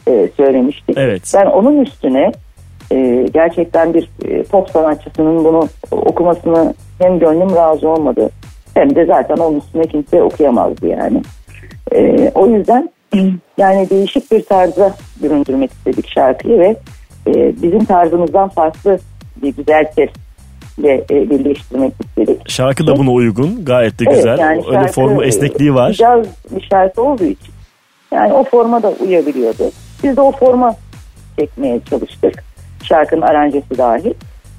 e, söylemişti. Evet. Ben onun üstüne e, gerçekten bir e, pop sanatçısının bunu okumasını hem gönlüm razı olmadı hem de zaten onun üstüne kimse okuyamazdı yani. E, o yüzden yani değişik bir tarza büründürmek istedik şarkıyı ve e, bizim tarzımızdan farklı bir güzel sesle e, birleştirmek istedik. Şarkı da buna uygun. Gayet de Evet, güzel. yani Öyle formu esnekliği var. Caz bir şarkı olduğu için. Yani o forma da uyabiliyordu. Biz de o forma çekmeye çalıştık. Şarkının aranjesi dahil.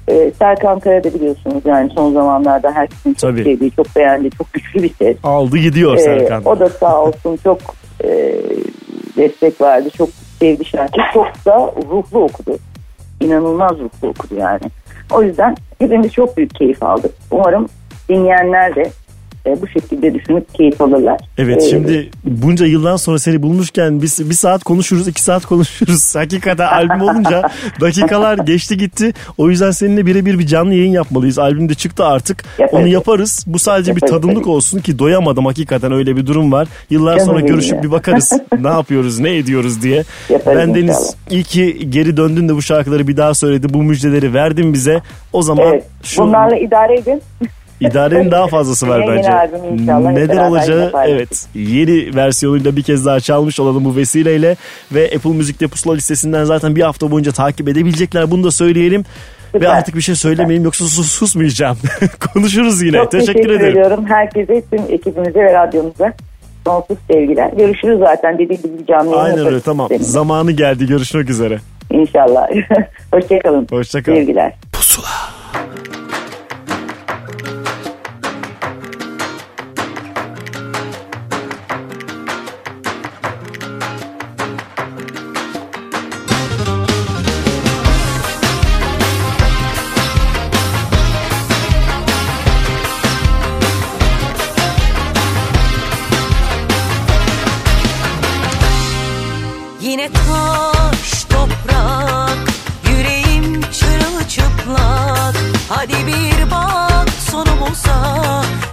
Ee, Serkan Kaya da biliyorsunuz yani son zamanlarda herkesin çok Tabii. sevdiği, çok beğendiği, çok güçlü bir ses. Aldı gidiyor Ee, Serkan. o da sağ olsun çok e, destek verdi. Çok sevdi şarkı. Çok da ruhlu okudu. İnanılmaz ruhlu okudu yani. O yüzden hepimiz çok büyük keyif aldık. Umarım dinleyenler de e, bu şekilde düşünüp keyif alırlar. Evet Ee, şimdi bunca yıldan sonra seni bulmuşken biz bir saat konuşuruz iki saat konuşuruz. Hakikaten albüm olunca dakikalar geçti gitti. O yüzden seninle birebir bir canlı yayın yapmalıyız. Albüm de çıktı artık. Yaparız. Onu yaparız. Bu sadece bir Yaparız tadımlık tabii. olsun ki doyamadım hakikaten öyle bir durum var. Yıllar Canım sonra görüşüp ya. bir bakarız. ne yapıyoruz ne ediyoruz diye. Yaparız ben Deniz inşallah. iyi ki geri döndün de bu şarkıları bir daha söyledi. Bu müjdeleri verdin bize. O zaman Evet, şu bunlarla idare edin. İdarenin daha fazlası var bence. Neden olacağı evet yeni versiyonuyla bir kez daha çalmış olalım bu vesileyle ve Apple Müzik'te pusula listesinden zaten bir hafta boyunca takip edebilecekler bunu da söyleyelim. Ve Süper. artık bir şey söylemeyeyim yoksa sus, susmayacağım. Konuşuruz yine. Çok teşekkür, teşekkür, ederim. ediyorum. Herkese, tüm ekibimize ve radyomuza sonsuz sevgiler. Görüşürüz zaten dediğim gibi canlı yayın Aynen öyle tamam. seninle. Zamanı geldi. Görüşmek üzere. İnşallah. Hoşçakalın. Hoşçakal. Sevgiler. Yine sonumuza Neler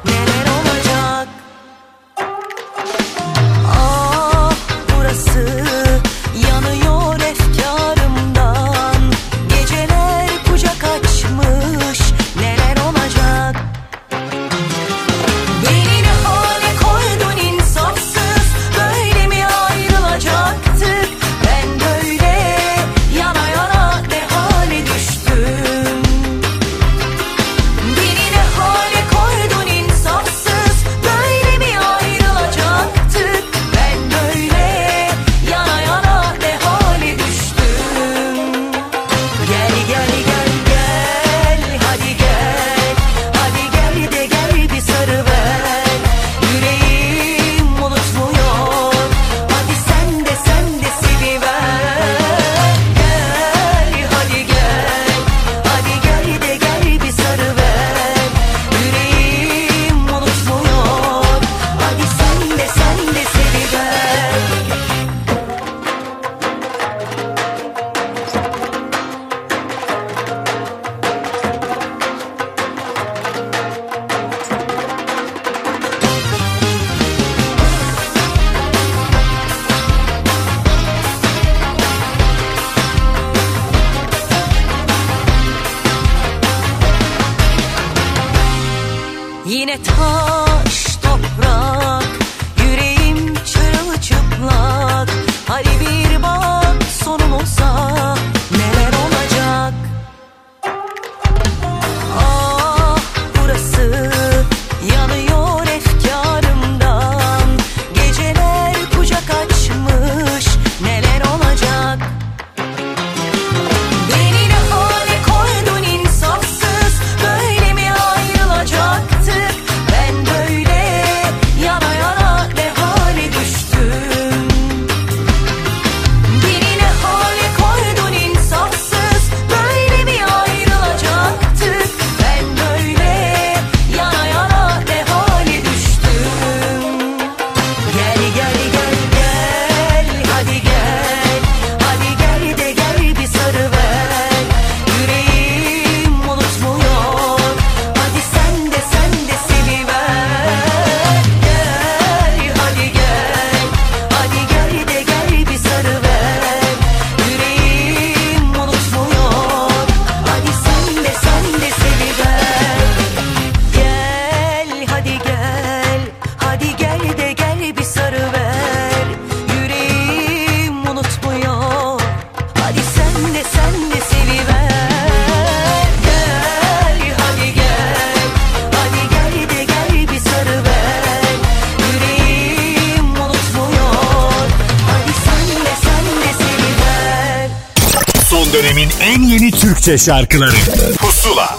Türkçe şarkıları. Pusula.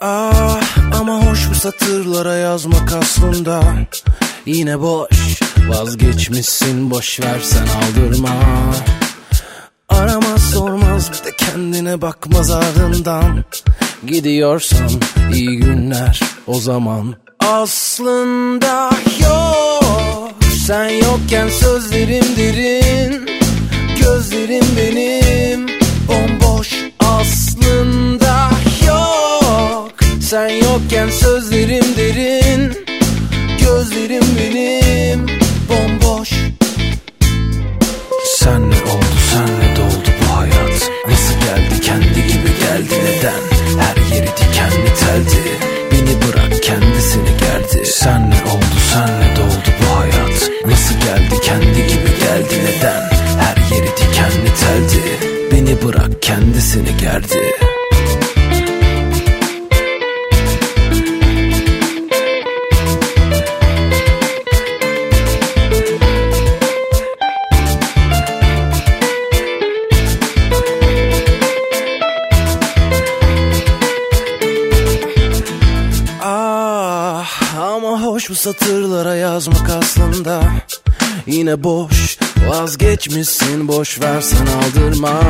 Ah ama hoş bu satırlara yazmak aslında. Yine boş vazgeçmişsin boş versen aldırma Gidiyorsan iyi günler o zaman. Aslında yok. Sen yokken sözlerim derin. Gözlerim benim. Bomboş aslında yok. Sen yokken sözlerim derin. Gözlerim benim. Bomboş. Sen ne oldu senle doldu bu hayat? Nasıl geldi kendi gibi geldi neden Her yeri dikenli teldi. Beni bırak kendisini gerdi. Sen ne oldu senle doldu bu hayat. Nasıl geldi kendi gibi geldi neden? Her yeri dikenli teldi. Beni bırak kendisini gerdi satırlara yazmak aslında. Yine boş vazgeçmişsin boş versen aldırma.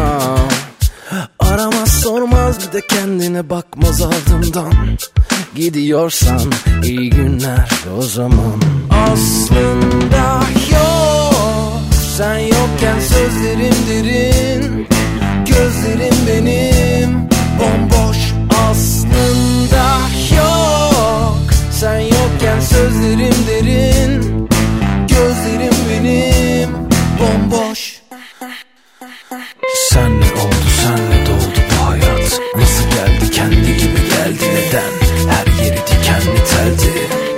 Aramaz sormaz bir de kendine bakmaz ardından Gidiyorsan iyi günler o zaman. Aslında yok sen yokken sözlerim derin. Gözlerim benim bomboş. Aslında yok Sen yokken sözlerim derin Gözlerim benim bomboş. Sen ne oldu senle doldu bu hayat? Nasıl geldi kendi gibi geldi neden? Her yeri dikenli teldi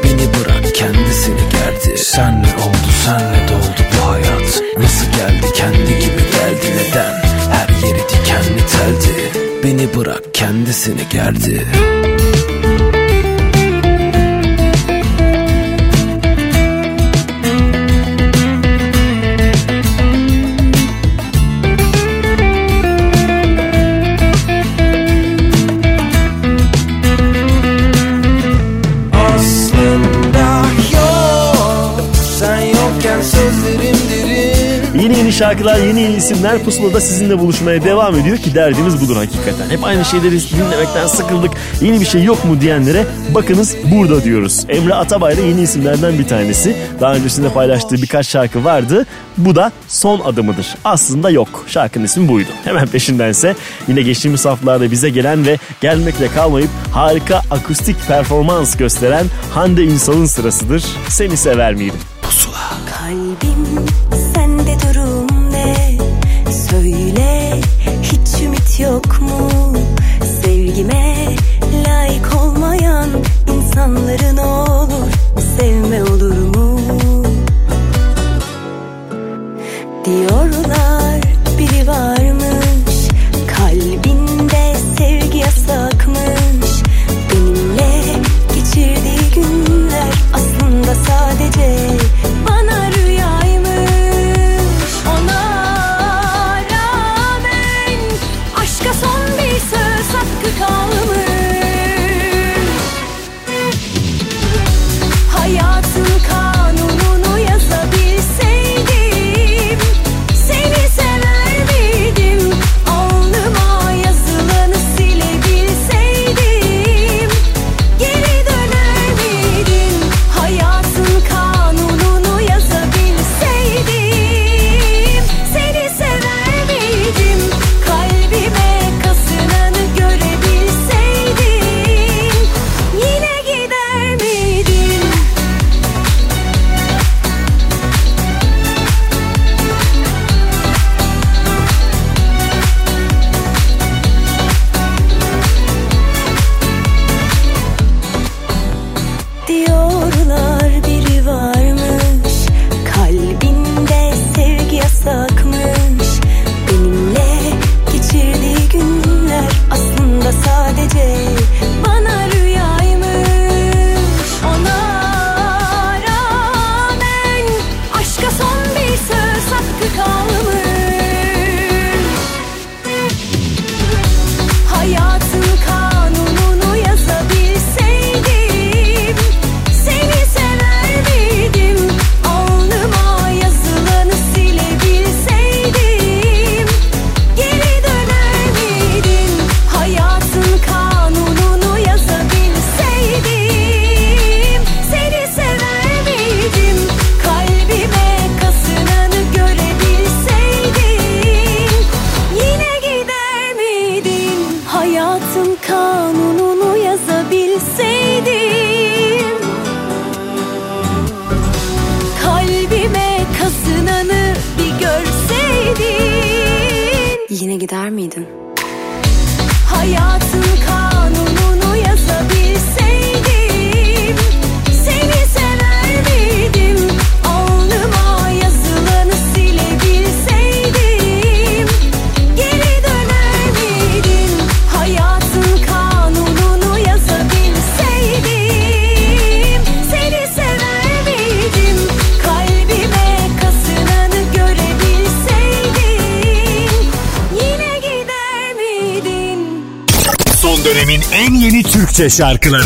Beni bırak kendisini gerdi. Sen ne oldu senle doldu bu hayat? Nasıl geldi kendi gibi geldi neden? Her yeri dikenli teldi Beni bırak kendisini gerdi. Aslında Yeni yeni şarkılar, yeni yeni isimler pusulada sizinle buluşmaya devam ediyor ki derdimiz budur hakikaten. Hep aynı şeyleri dinlemekten sıkıldık, yeni bir şey yok mu diyenlere bakınız burada diyoruz. Emre Atabay da yeni isimlerden bir tanesi. Daha öncesinde paylaştığı birkaç şarkı vardı. Bu da son adımıdır. Aslında yok. Şarkının ismi buydu. Hemen peşindense yine geçtiğimiz haftalarda bize gelen ve gelmekle kalmayıp harika akustik performans gösteren Hande Ünsal'ın sırasıdır. Seni sever miydim? Kalbim yok mu? Sevgime Türkçe şarkıları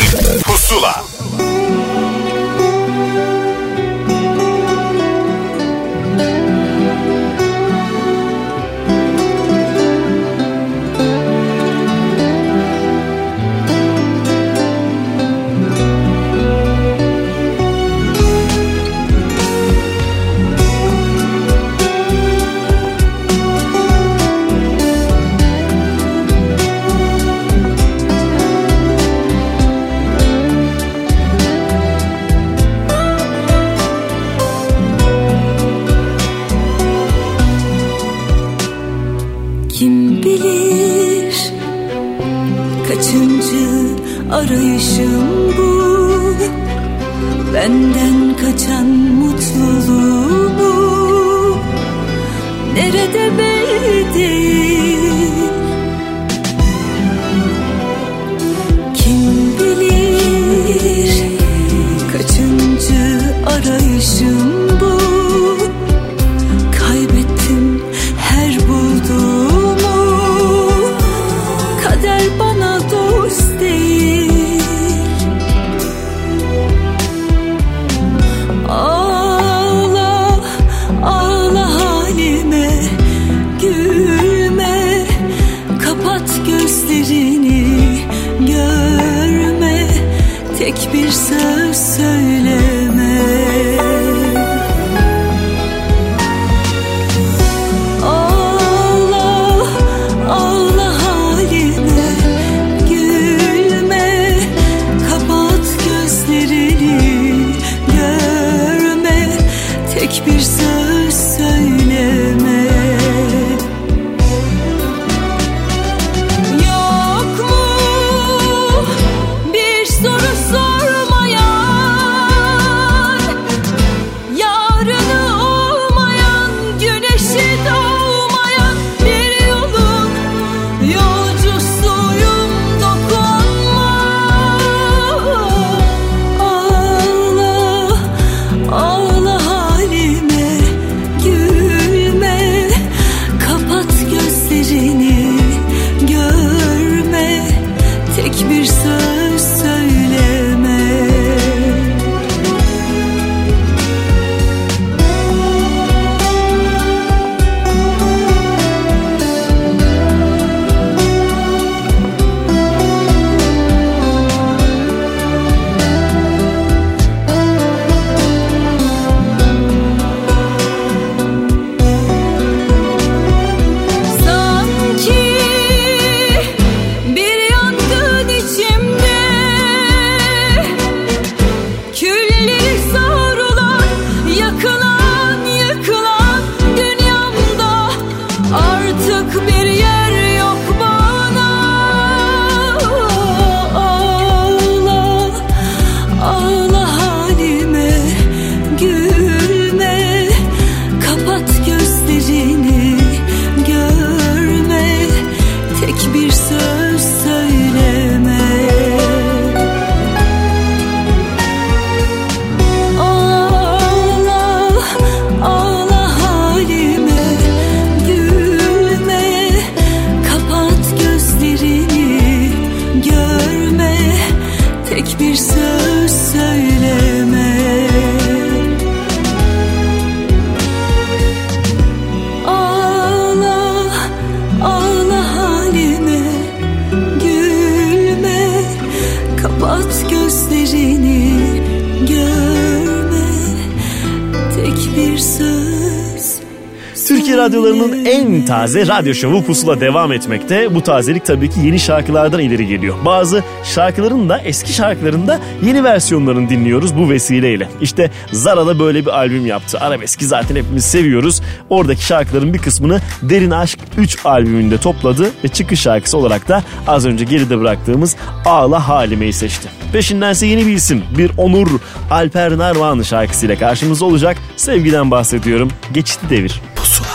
taze radyo şovu Pusula devam etmekte. Bu tazelik tabii ki yeni şarkılardan ileri geliyor. Bazı şarkıların da eski şarkıların da yeni versiyonlarını dinliyoruz bu vesileyle. İşte Zara da böyle bir albüm yaptı. Arabeski zaten hepimiz seviyoruz. Oradaki şarkıların bir kısmını Derin Aşk 3 albümünde topladı ve çıkış şarkısı olarak da az önce geride bıraktığımız Ağla Halime'yi seçti. Peşindense yeni bir isim bir Onur Alper Narvan şarkısıyla karşımızda olacak. Sevgiden bahsediyorum. Geçti devir. Çok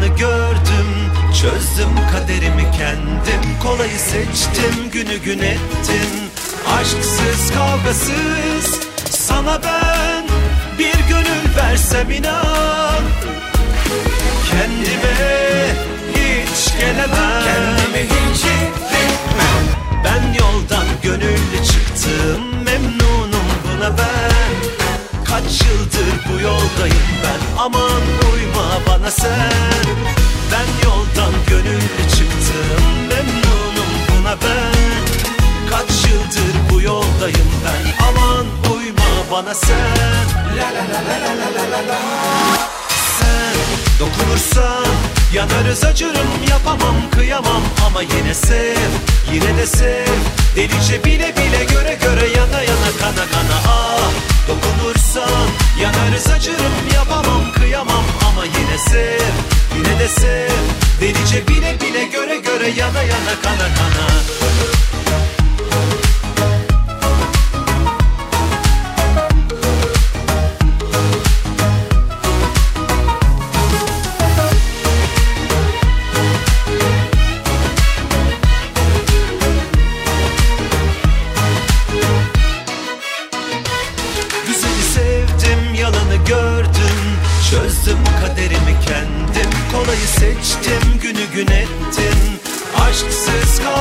yalanı gördüm. Çözdüm kaderimi kendim. Kolayı seçtim, günü gün ettim. Aşksız, kavgasız. Sana ben bir gönül versem inan. Kendime hiç gelemem. Kendime hiç Ben yoldan gönüllü çıktım. Memnunum buna ben Kaç yıldır bu yoldayım ben? Aman uyma bana sen. Ben yoldan gönüllü çıktım Memnunum buna ben. Kaç yıldır bu yoldayım ben? Aman uyma bana sen. La la la la la la la la. Sen dokunursan Yanarız acırım yapamam kıyamam. Ama yine sev yine de sev. Delice bile bile göre göre yana yana kana kana. Ah dokunursan Yanarız acırım yapamam kıyamam. Ama yine sev yine de sev. Delice bile bile göre göre yana yana kana kana.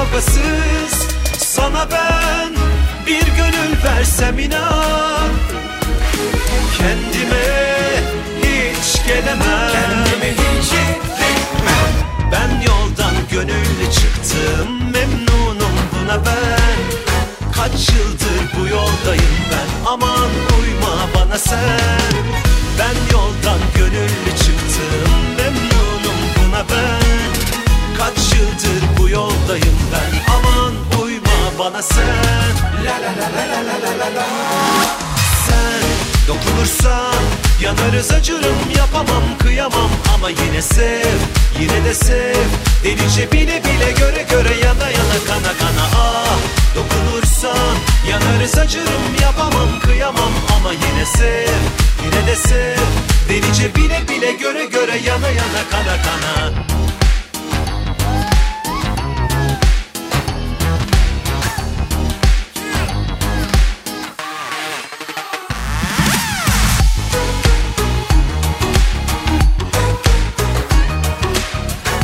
Kavgasız Sana ben bir gönül versem inan. Kendime hiç gelemem. Kendime hiç Ben yoldan gönüllü çıktım Memnunum buna ben. Kaç yıldır bu yoldayım ben Aman uyma bana sen. Ben yoldan gönüllü çıktım Memnunum buna ben. Kaç yıldır yoldayım ben. Aman uyma bana sen. La la la la la la la la Sen dokunursan yanarız acırım. Yapamam kıyamam ama yine sev Yine de sev. Delice bile bile göre göre Yana yana kana kana. Ah dokunursan Yanarız acırım. Yapamam kıyamam ama yine sev Yine de sev. Delice bile bile göre göre Yana yana kana kana.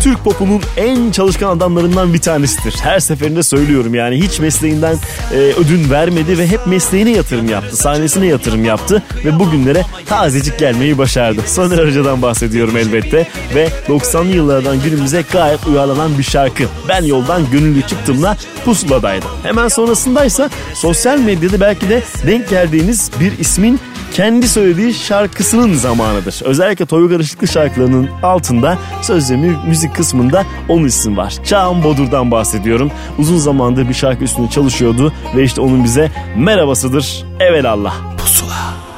Türk popunun en çalışkan adamlarından bir tanesidir. Her seferinde söylüyorum yani hiç mesleğinden e, ödün vermedi ve hep mesleğine yatırım yaptı. Sahnesine yatırım yaptı ve bugünlere tazecik gelmeyi başardı. Soner Arıca'dan bahsediyorum elbette ve 90'lı yıllardan günümüze gayet uyarlanan bir şarkı. Ben yoldan gönüllü çıktımla pusuladaydı. Hemen sonrasındaysa sosyal medyada belki de denk geldiğiniz bir ismin kendi söylediği şarkısının zamanıdır. Özellikle Toygar Işıklı şarkılarının altında söz ve mü- müzik kısmında onun isim var. Çağan Bodur'dan bahsediyorum. Uzun zamandır bir şarkı üstünde çalışıyordu ve işte onun bize merhabasıdır. Evelallah.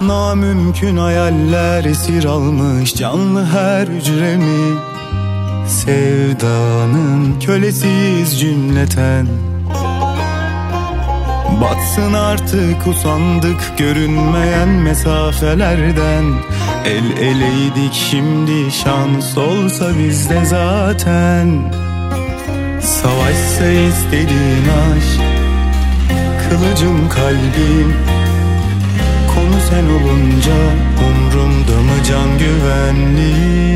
Namümkün hayaller esir almış canlı her hücremi Sevdanın kölesiyiz cümleten Batsın artık usandık görünmeyen mesafelerden. El eleydik şimdi şans olsa bizde zaten. Savaşsa istediğin aşk Kılıcım kalbim Konu sen olunca umrumda mı can güvenliğim?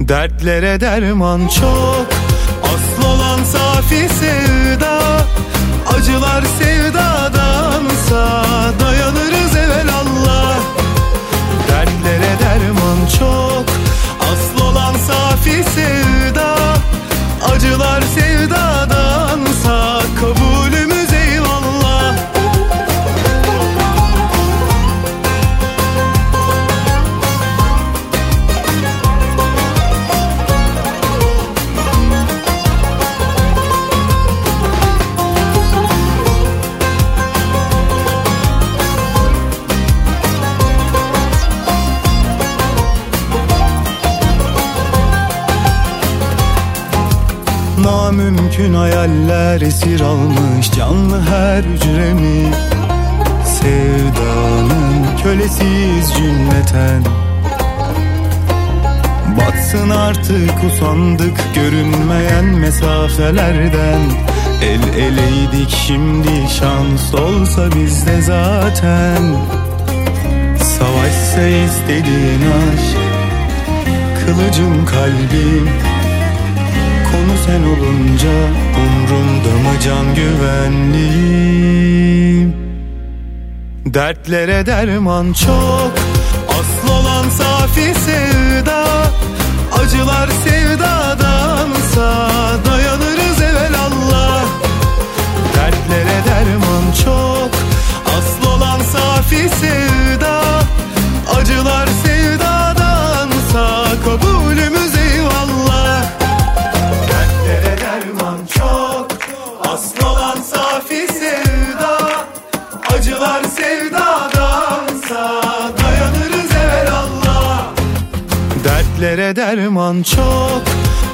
Dertlere derman çok Asıl olan safi sevda acılar sev Kölesiyiz cümleten. Batsın artık usandık görünmeyen mesafelerden. El eleydik şimdi şans olsa bizde zaten. Savaşsa istediğin aşk Kılıcım kalbim Konu sen olunca umrumda mı can güvenliğim Dertlere derman çok Asıl olan safi sevda. Acılar sevdadansa Dayanırız evelallah Dertlere derman çok Derman çok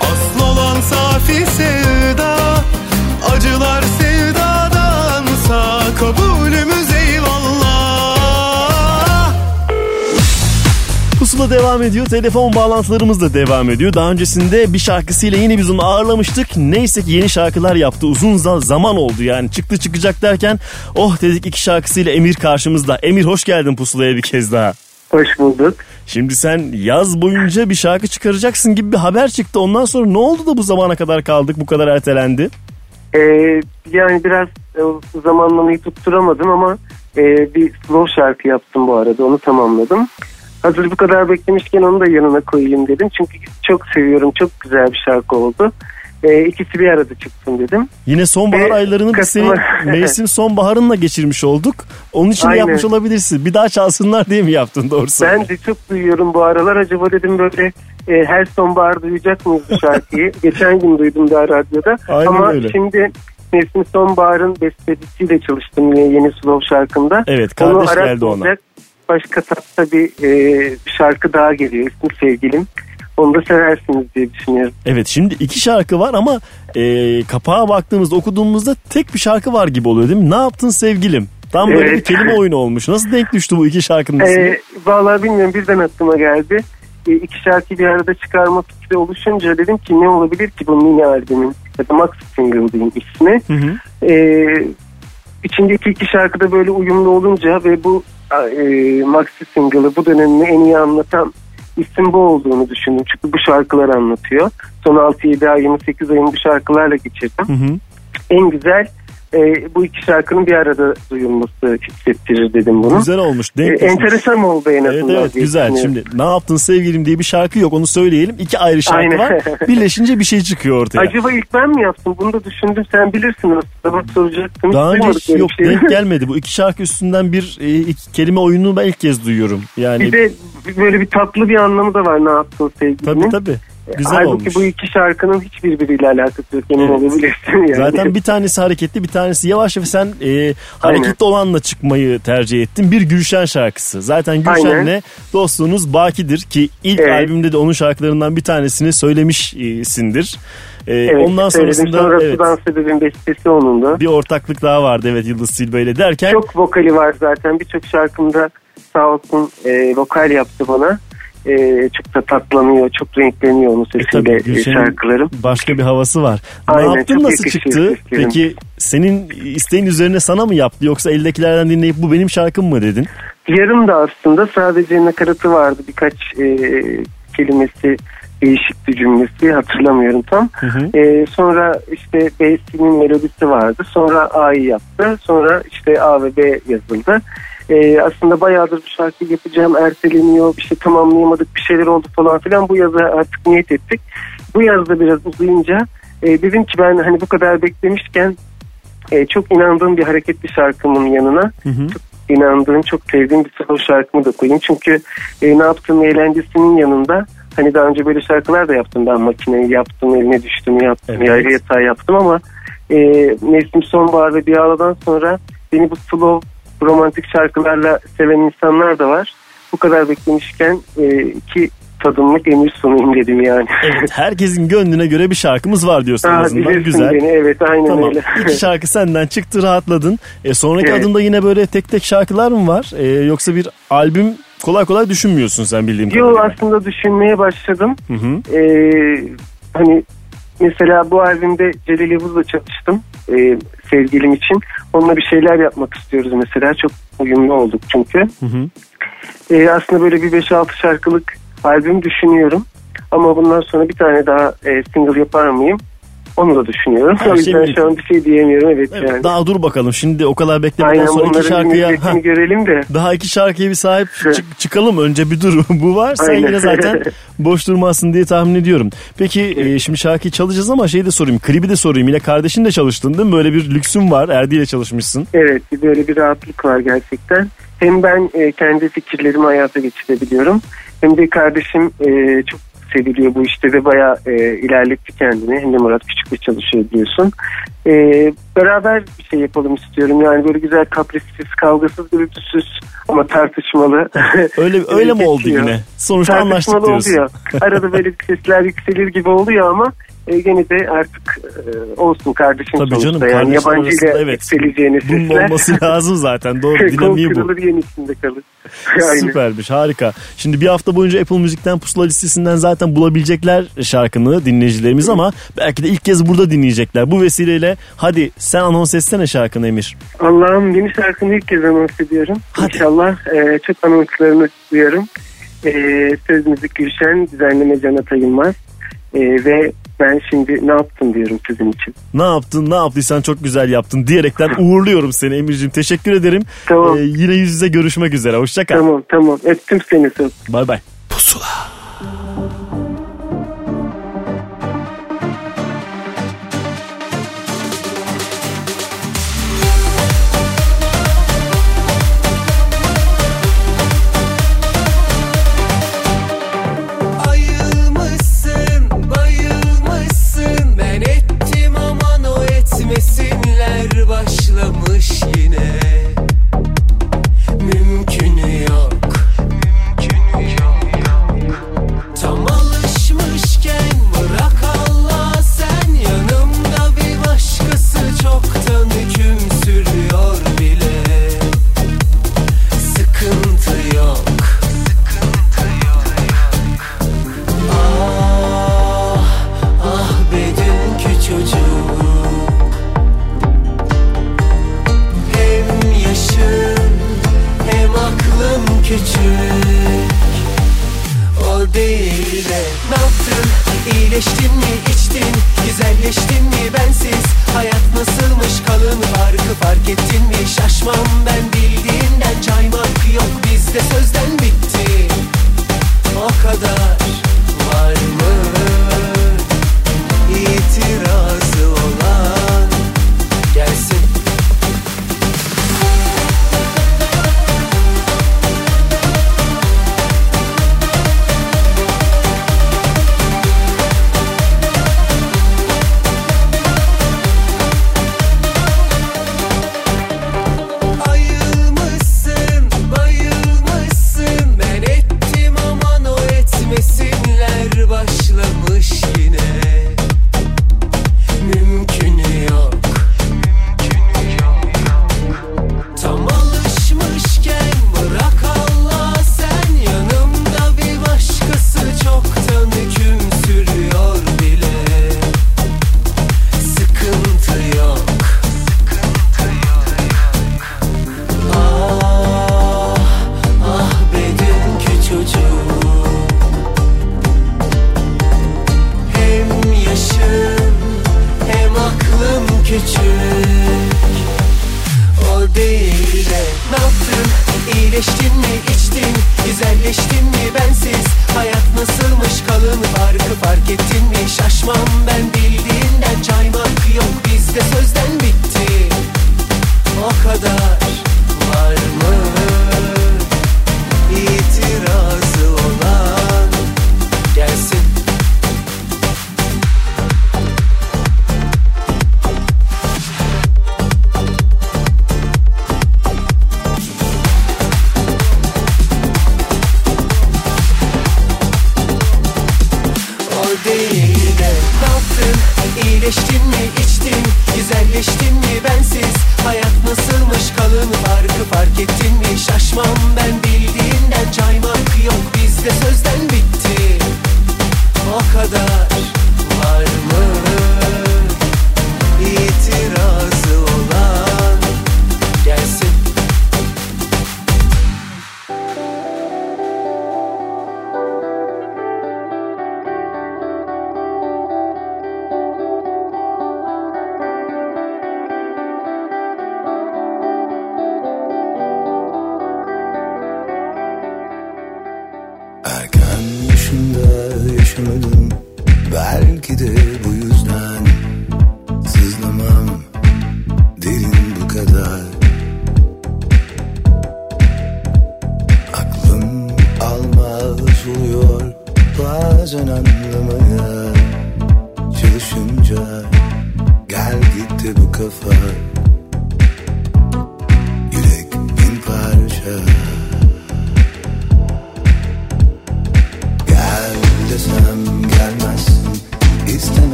Asıl olan safi sevda Acılar sevdadansa Kabulümüz eyvallah Pusula devam ediyor. Telefon bağlantılarımız da devam ediyor. Daha öncesinde bir şarkısıyla yine biz onu ağırlamıştık. Neyse ki yeni şarkılar yaptı. Uzun za- zaman oldu yani. Çıktı çıkacak derken oh dedik iki şarkısıyla Emir karşımızda. Emir hoş geldin Pusula'ya bir kez daha. Hoş bulduk. Şimdi sen yaz boyunca bir şarkı çıkaracaksın gibi bir haber çıktı. Ondan sonra ne oldu da bu zamana kadar kaldık bu kadar ertelendi? Ee, yani biraz e, zamanlamayı tutturamadım ama e, bir slow şarkı yaptım bu arada onu tamamladım. Hazır bu kadar beklemişken onu da yanına koyayım dedim. Çünkü çok seviyorum çok güzel bir şarkı oldu. E, ikisi bir arada çıksın dedim. Yine sonbahar Ve aylarını biz senin mevsim sonbaharınla geçirmiş olduk. Onun için Aynen. yapmış olabilirsin. Bir daha çalsınlar diye mi yaptın doğrusu? Ben de çok duyuyorum bu aralar. Acaba dedim böyle e, her sonbahar duyacak mıyız bu şarkıyı? Geçen gün duydum daha radyoda. Aynen Ama öyle. şimdi Mevsim Sonbahar'ın bestecisiyle çalıştım yine yeni slow şarkımda. Evet, kardeş Onu geldi ona. Başka tatta bir e, şarkı daha geliyor. İsmi Sevgilim. Onu da seversiniz diye düşünüyorum. Evet şimdi iki şarkı var ama e, kapağa baktığımızda okuduğumuzda tek bir şarkı var gibi oluyor değil mi? Ne yaptın sevgilim? Tam böyle Evet. bir kelime oyunu olmuş. Nasıl denk düştü bu iki şarkının ismi? Ee, vallahi bilmiyorum birden aklıma geldi. Ee, iki şarkıyı bir arada çıkarma fikri oluşunca dedim ki ne olabilir ki bu mini albümün ya da maxi single diyeyim ismi. Hı hı. Ee, içindeki iki şarkı da böyle uyumlu olunca ve bu e, maxi single'ı bu dönemini en iyi anlatan isim bu olduğunu düşündüm. Çünkü bu şarkılar anlatıyor. Son 6-7 ay 28 ayını bu şarkılarla geçirdim. Hı hı. En güzel e, bu iki şarkının bir arada duyulması hissettirir dedim bunu. Güzel olmuş. E, Denk düşmüş. enteresan oldu en Evet azından. evet diye güzel. Şimdi ne yaptın sevgilim diye bir şarkı yok onu söyleyelim. İki ayrı şarkı Aynen. var. Birleşince bir şey çıkıyor ortaya. Acaba ilk ben mi yaptım? Bunu da düşündüm. Sen bilirsin aslında. Bak soracaktım. Daha önce hiç yok şey. denk gelmedi. Bu iki şarkı üstünden bir e, iki kelime oyununu ben ilk kez duyuyorum. Yani Bir de böyle bir tatlı bir anlamı da var ne yaptın sevgilinin. tabii tabii. Güzel Halbuki olmuş. bu iki şarkının hiçbirbiriyle alakası yok. Emin Evet. olabilirsin yani. Zaten bir tanesi hareketli bir tanesi yavaş ve sen e, hareketli olanla çıkmayı tercih ettin. Bir Gülşen şarkısı. Zaten Gülşen'le Aynen. dostluğunuz bakidir ki ilk Evet. albümde de onun şarkılarından bir tanesini söylemişsindir. E, Evet, ondan sonrasında Sonrası evet, dans edebin bestesi onun da. bir ortaklık daha vardı evet Yıldız Silbe ile derken Çok vokali var zaten. Birçok şarkımda sağ olsun e, vokal yaptı bana. E, çok da tatlanıyor, çok renkleniyor onun e, sesiyle tabii e, Gülşen'in şarkılarım. başka bir havası var. Aynen, ne yaptın nasıl çıktı? seslerim. Peki senin isteğin üzerine sana mı yaptı yoksa eldekilerden dinleyip bu benim şarkım mı dedin? Yarım da aslında sadece nakaratı vardı birkaç e, kelimesi değişikti cümlesi hatırlamıyorum tam. Hı hı. E, sonra işte B'sinin melodisi vardı. Sonra A'yı yaptı. Sonra işte A ve B yazıldı. E, aslında bayağıdır bu şarkıyı yapacağım erteleniyor. Bir şey tamamlayamadık bir şeyler oldu falan filan. Bu yaza artık niyet ettik. Bu yazda biraz uzayınca e, dedim ki ben hani bu kadar beklemişken e, çok inandığım bir hareketli şarkımın yanına Hı hı. inandığım, çok sevdiğim bir slow şarkımı da koyayım. Çünkü e, ne yaptığım eğlencesinin yanında hani daha önce böyle şarkılar da yaptım. Ben makineyi yaptım, eline düştüm yaptım, Evet. yarı yatağı yaptım ama e, Mevsim Sonbahar ve Bir Ağladan sonra beni bu slow romantik şarkılarla seven insanlar da var. Bu kadar beklemişken e, iki tadımlık emir sunayım dedim yani. Evet herkesin gönlüne göre bir şarkımız var diyorsun en Aa, azından güzel. beni, evet aynen Tamam. öyle. İki şarkı senden çıktı rahatladın. E, sonraki Evet. adımda yine böyle tek tek şarkılar mı var? E, yoksa bir albüm kolay kolay düşünmüyorsun sen bildiğim Yo kadarıyla. aslında düşünmeye başladım. Hı hı. Ee, hani mesela bu albümde Celal Yavuz'la çalıştım ee, sevgilim için. Onunla bir şeyler yapmak istiyoruz mesela. Çok uyumlu olduk çünkü. Hı hı. Ee, aslında böyle bir 5-6 şarkılık albüm düşünüyorum. Ama bundan sonra bir tane daha e, single yapar mıyım? Onu da düşünüyorum. Her o yüzden şu an bir şey diyemiyorum. Evet, Evet, yani. Daha dur bakalım şimdi o kadar beklemeden Aynen sonra iki şarkıya ha, görelim de. daha iki şarkıya bir sahip çık- çıkalım önce bir dur bu var sen Aynen. yine zaten boş durmazsın diye tahmin ediyorum. Peki e, şimdi şarkıyı çalacağız ama şeyi de sorayım klibi de sorayım yine kardeşinle çalıştın değil mi böyle bir lüksün var Erdi ile çalışmışsın. Evet böyle bir rahatlık var gerçekten. Hem ben e, kendi fikirlerimi hayata geçirebiliyorum. Hem de kardeşim e, çok seviliyor bu işte de bayağı e, ilerletti kendini. Hem de Murat Küçük bir çalışıyor diyorsun. E, beraber bir şey yapalım istiyorum. Yani böyle güzel kaprisiz, kavgasız, gürültüsüz ama tartışmalı. Öyle öyle mi oldu yine? Sonuçta anlaştık diyorsun. oluyor. Arada böyle sesler yükselir gibi oluyor ama e, de artık e, olsun kardeşim Tabii sonuçta. canım, yani yabancı ile evet. Bunun sesler. olması lazım zaten. Doğru dinamiği bu. yenisinde kalır. Süpermiş harika. Şimdi bir hafta boyunca Apple Müzik'ten pusula listesinden zaten bulabilecekler şarkını dinleyicilerimiz ama belki de ilk kez burada dinleyecekler. Bu vesileyle hadi sen anons etsene şarkını Emir. Allah'ım yeni şarkını ilk kez anons ediyorum. İnşallah e, çok anonslarını duyarım. E, söz müzik Gülşen, düzenleme Can Atayılmaz. E, ve ben şimdi ne yaptım diyorum sizin için. Ne yaptın ne yaptıysan çok güzel yaptın diyerekten uğurluyorum seni Emir'cim. Teşekkür ederim. Tamam. Ee, yine yüz yüze görüşmek üzere. Hoşça kal. Tamam tamam öptüm seni. Bay bay. Ayılmışsın,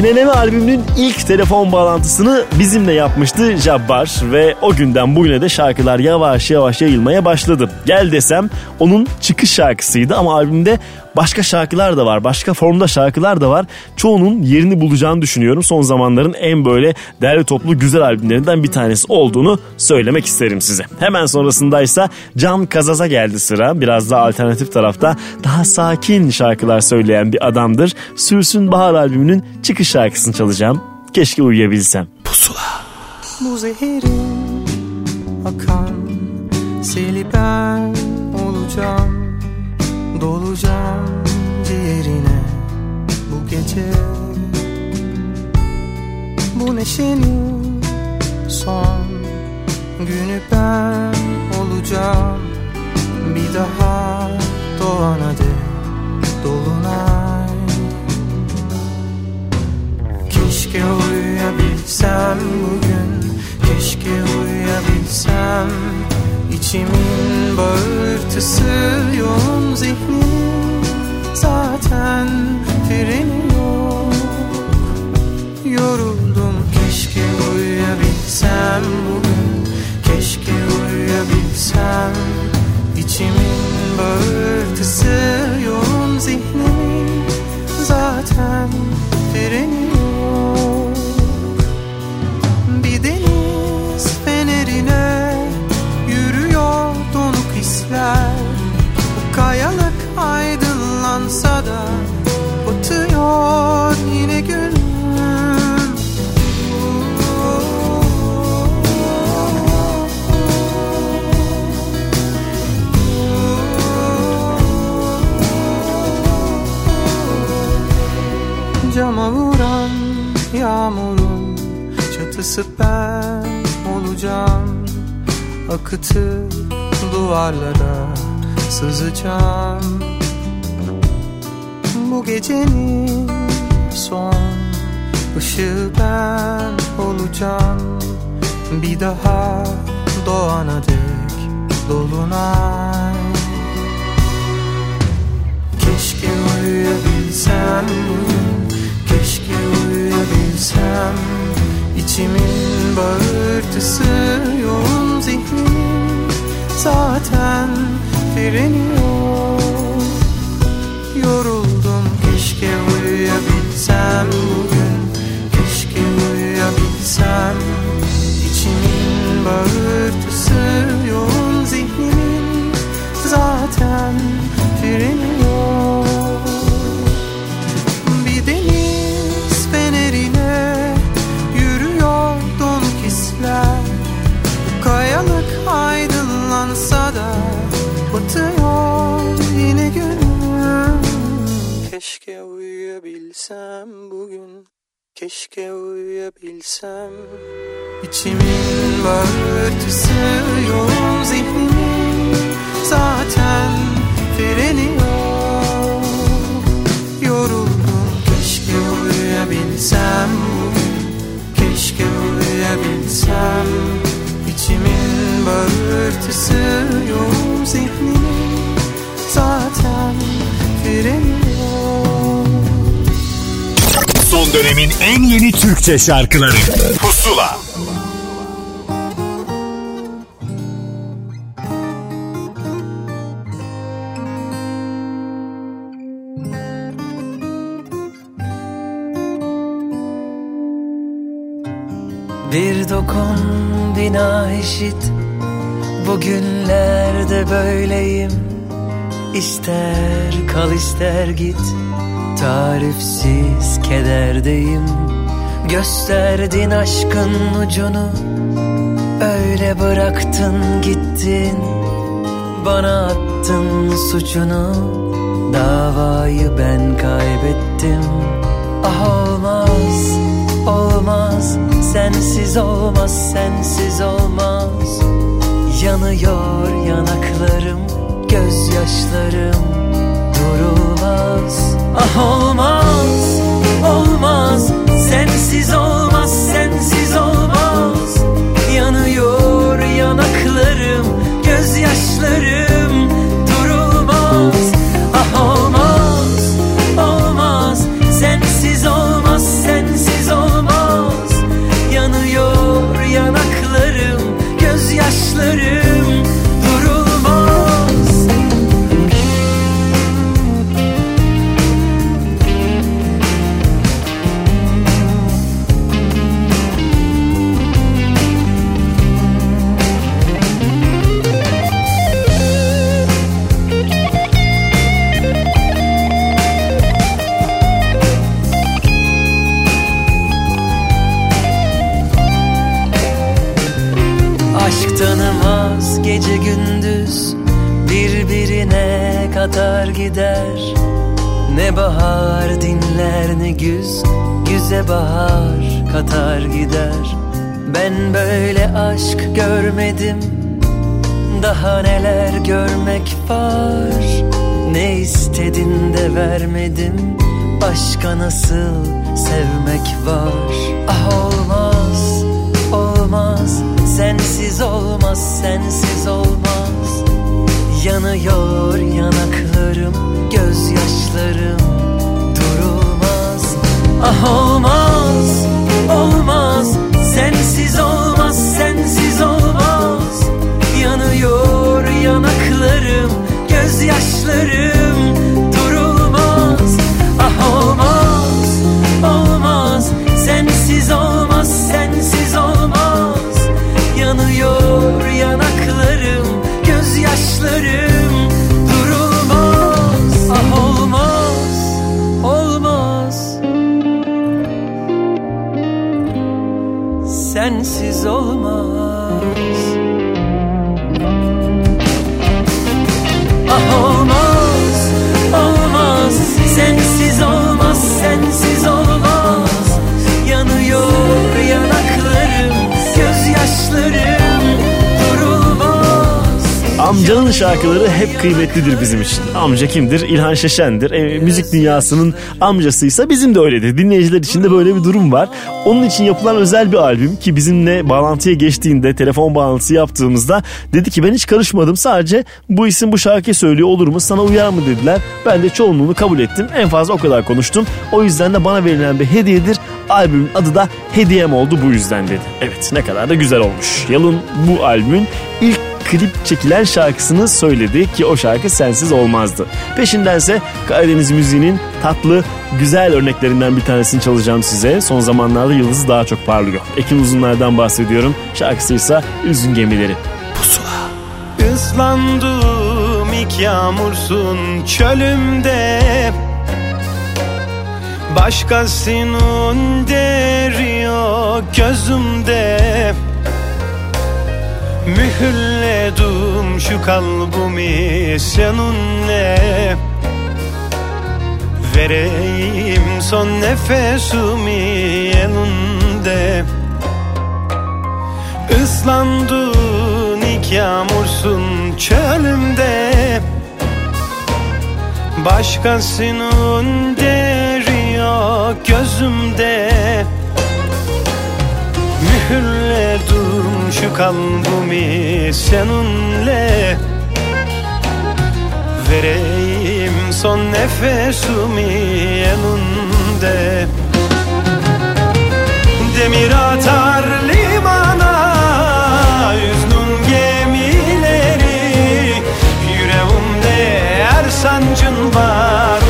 Yineleme albümünün ilk telefon bağlantısını bizimle yapmıştı Jabbar ve o günden bugüne de şarkılar yavaş yavaş yayılmaya başladı. Gel desem onun çıkış şarkısıydı ama albümde başka şarkılar da var. Başka formda şarkılar da var. Çoğunun yerini bulacağını düşünüyorum. Son zamanların en böyle değerli toplu güzel albümlerinden bir tanesi olduğunu söylemek isterim size. Hemen sonrasındaysa Can Kazaz'a geldi sıra. Biraz daha alternatif tarafta daha sakin şarkılar söyleyen bir adamdır. Sürsün Bahar albümünün çıkış şarkısını çalacağım. Keşke uyuyabilsem. Bu zehirin akan seli ben olacağım Dolacağım ciğerine bu gece. Bu neşenin son günü ben olacağım. Bir daha doğana dek dolunay. Keşke uyuyabilsem bugün Keşke uyuyabilsem İçimin bağırtısı yoğun zihnim Zaten freni yok Yoruldum keşke uyuyabilsem bugün Keşke uyuyabilsem. İçimin bağırtısı yoğun zihnimin Zaten çatısı ben olacağım. Akıtı duvarlara sızacağım. Bu gecenin son ışığı ben olacağım. Bir daha doğana dek dolunay. Keşke uyuyabilsem Keşke uyuyabilsem İçimin bağırtısı yoğun zihnimin Zaten freni yok Yoruldum keşke uyuyabilsem bugün Keşke uyuyabilsem. İçimin bağırtısı yoğun zihnimin Zaten freni Keşke uyuyabilsem bugün. Keşke uyuyabilsem. İçimin bağırtısı yoğun zihnimin Zaten freni Yoruldum. Keşke uyuyabilsem bugün. Keşke uyuyabilsem. İçimin bağırtısı yoğun zihnimin Zaten Son dönemin en yeni Türkçe şarkıları. Pusula. Bir dokun bina eşit. Bugünlerde böyleyim. İster kal ister git Tarifsiz kederdeyim. Gösterdin aşkın ucunu. Öyle bıraktın gittin. Bana attın suçunu. Davayı ben kaybettim. Ah olmaz, olmaz. Sensiz olmaz, sensiz olmaz. Yanıyor yanaklarım, gözyaşlarım durulmaz Ah olmaz, olmaz. Sensiz olmaz, sensiz olmaz. Yanıyor yanaklarım, gözyaşlarım durulmaz. Ah olmaz, olmaz. Sensiz olmaz, sensiz olmaz. Yanıyor yanaklarım, gözyaşlarım Birbirine katar gider. Ne bahar dinler ne güz Güze bahar katar gider. Ben böyle aşk görmedim. Daha neler görmek var? Ne istedin de vermedim Başka nasıl sevmek var? Ah olmaz, olmaz. Sensiz olmaz, sensiz olmaz Yanıyor yanaklarım, gözyaşlarım. Durulmaz Ah olmaz, olmaz. Sensiz olmaz, sensiz olmaz. Yanıyor yanaklarım, gözyaşlarım. Durulmaz Ah olmaz, olmaz. Sensiz olmaz, sensiz olmaz. Yanıyor yanaklarım, gözyaşlarım durulmaz. Ah olmaz, olmaz. Sensiz olmaz Amcanın şarkıları hep kıymetlidir bizim için. Amca kimdir? İlhan Şeşen'dir. E, müzik dünyasının amcasıysa bizim de öyledir. Dinleyiciler için de böyle bir durum var. Onun için yapılan özel bir albüm ki bizimle bağlantıya geçtiğinde telefon bağlantısı yaptığımızda dedi ki ben hiç karışmadım sadece bu isim bu şarkıyı söylüyor olur mu sana uyar mı dediler. Ben de çoğunluğunu kabul ettim. En fazla o kadar konuştum. O yüzden de bana verilen bir hediyedir. Albümün adı da Hediyem oldu bu yüzden dedi. Evet ne kadar da güzel olmuş. Yalın bu albümün ilk klip çekilen şarkısını söyledi ki o şarkı sensiz olmazdı. Peşindense Karadeniz müziğinin tatlı, güzel örneklerinden bir tanesini çalacağım size. Son zamanlarda yıldızı daha çok parlıyor. Ekin Uzunlar'dan bahsediyorum. Şarkısı ise Üzün Gemileri. Islandım ilk yağmursun çölümde Başkasının deri yok gözümde Mühürledim şu kalbimi seninle. Vereyim son nefesimi elinde. Islandın ilk yağmursun çölümde. Başkasının yok gözümde. Mühürledim şu kalbimi seninle Vereyim son nefesimi elinde Demir atar limana Yüznün gemileri. Yüreğimde her sancın var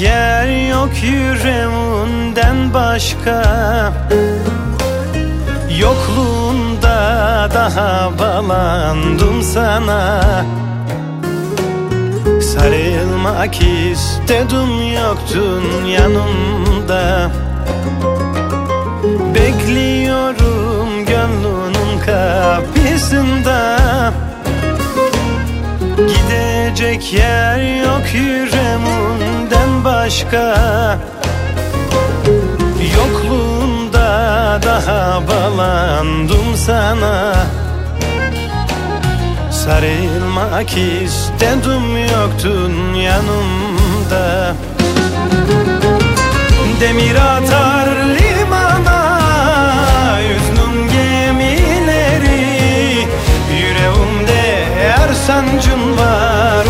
yer yok yüreğinden başka. Yokluğunda daha bağlandım sana. Sarılmak istedim yoktun yanımda. Bekliyorum gönlünün kapısında Gidecek yer yok yüreğimden başka. Yokluğunda daha bağlandım sana. Sarılmak istedim yoktun yanımda. Demir atar her sancın var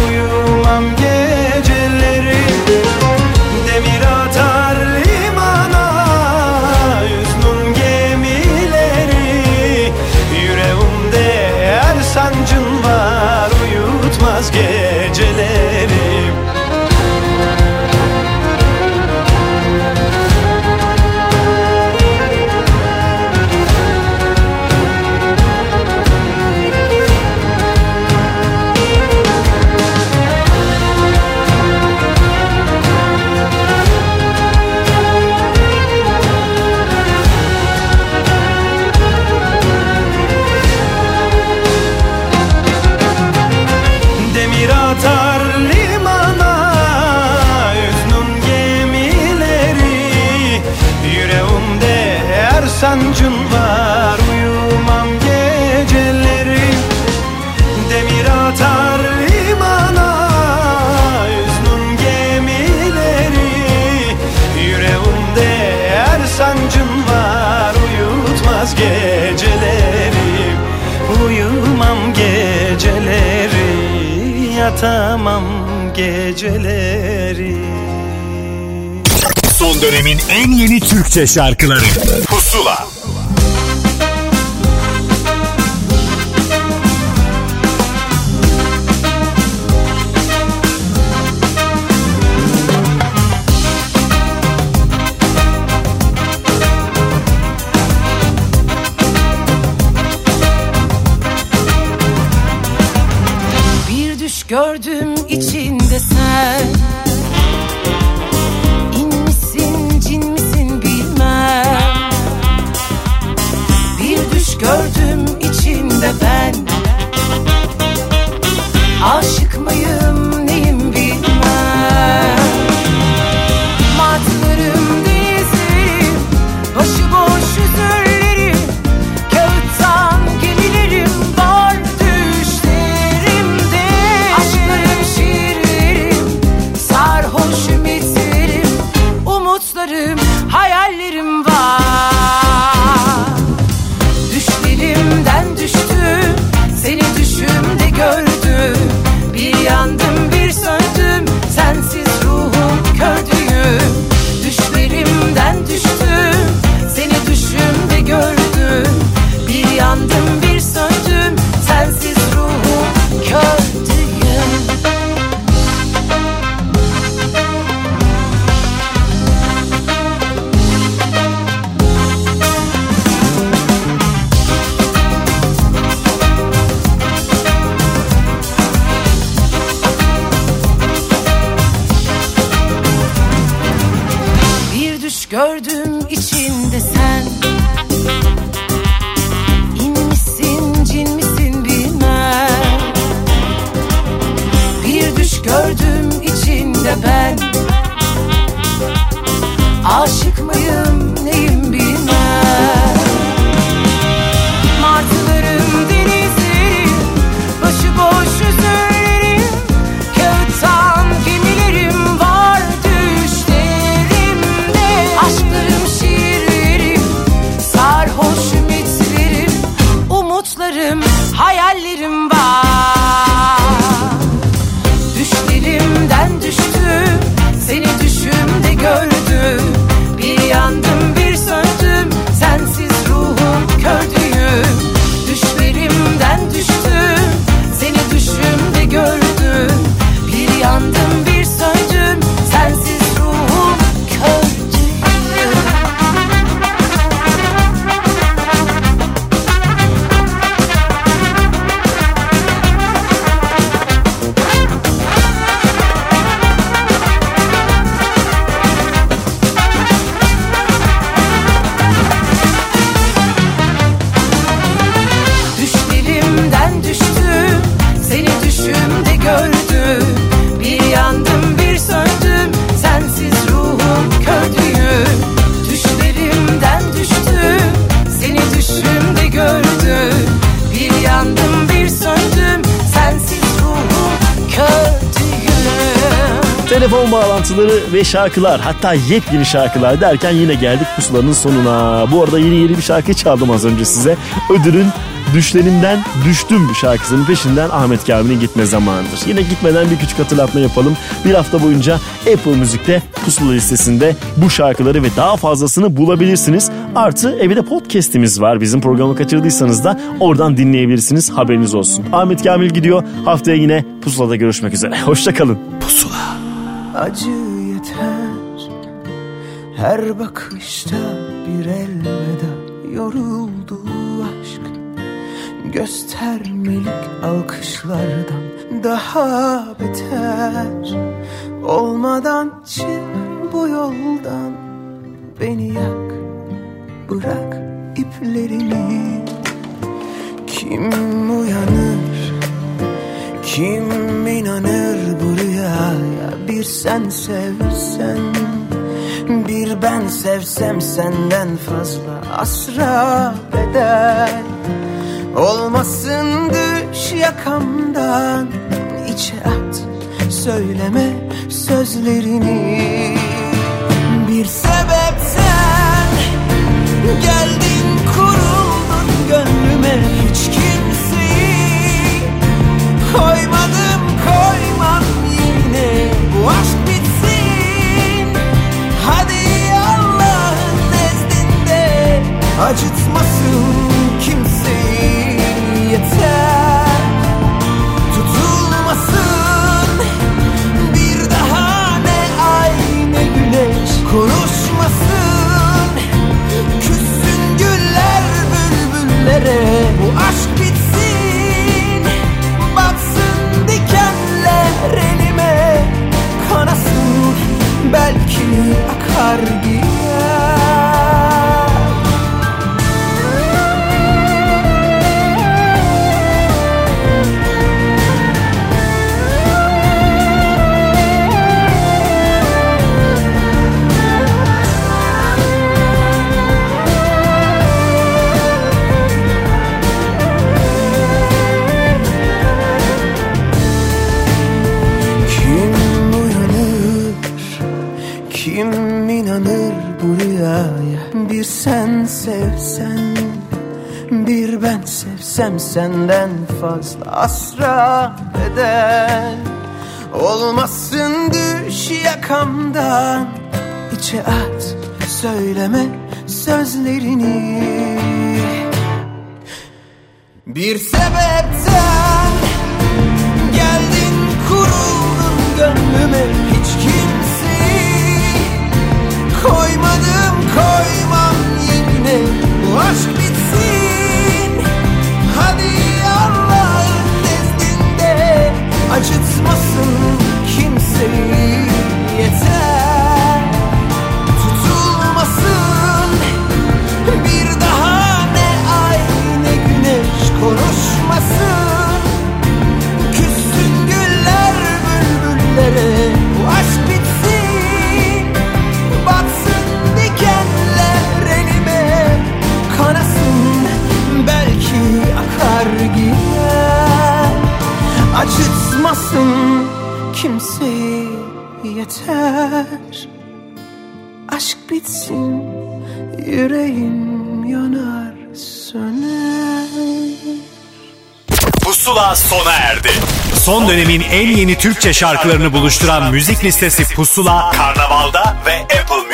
Yatamam geceleri Son dönemin en yeni Türkçe şarkıları Pusu Pusula. Şarkılar hatta yepyeni şarkılar derken yine geldik pusulanın sonuna. Bu arada yeni yeni bir şarkı çaldım az önce size. Ödülün Düşlerimden Düştüm şarkısının peşinden Ahmet Kamil'in gitme zamanıdır. Yine gitmeden bir küçük hatırlatma yapalım. Bir hafta boyunca Apple Müzik'te pusula listesinde bu şarkıları ve daha fazlasını bulabilirsiniz. Artı evde podcast'imiz var. Bizim programı kaçırdıysanız da oradan dinleyebilirsiniz. Haberiniz olsun. Ahmet Kamil gidiyor. Haftaya yine pusulada görüşmek üzere. Hoşçakalın. Pusula. Acı Her bakışta bir elveda Yoruldu aşk. Göstermelik alkışlardan Daha beter. Olmadan çık bu yoldan Beni yak Bırak iplerini. Kim uyanır Kim inanır bu rüyaya? Bir sen sevsen Bir ben sevsem senden fazla Asra bedel Olmasın düş yakamdan içe at Söyleme sözlerini. Bir sebepten Geldin kuruldun gönlüme Hiç kimseyi. Koymadım koymam yine Bu aşk Acıtmasın kimseyi yeter. Tutulmasın bir daha ne ay ne güneş. Konuşmasın küssün güller bülbüllere. Bu aşk bitsin batsın dikenler elime. Kanasın belki akar gibi. Bir sen sevsen Bir ben sevsem senden fazla asra bedel Olmasın düş yakamdan içe at söyleme sözlerini. Bir sebepten geldin kuruldun gönlüme hiç kimseyi Koymadım koymam yerine bu aşk bitsin. Hadi Allah'ın nezdinde acıtmasın kimseyi. Yeter. Tutulmasın. Bir daha ne ay ne güneş konuşmasın. Küssün güller bülbüllere Acıtmasın kimseyi yeter Aşk bitsin yüreğim yanar söner Pusula sona erdi. Son dönemin en yeni Türkçe şarkılarını buluşturan müzik listesi Pusula, Karnaval'da ve Apple.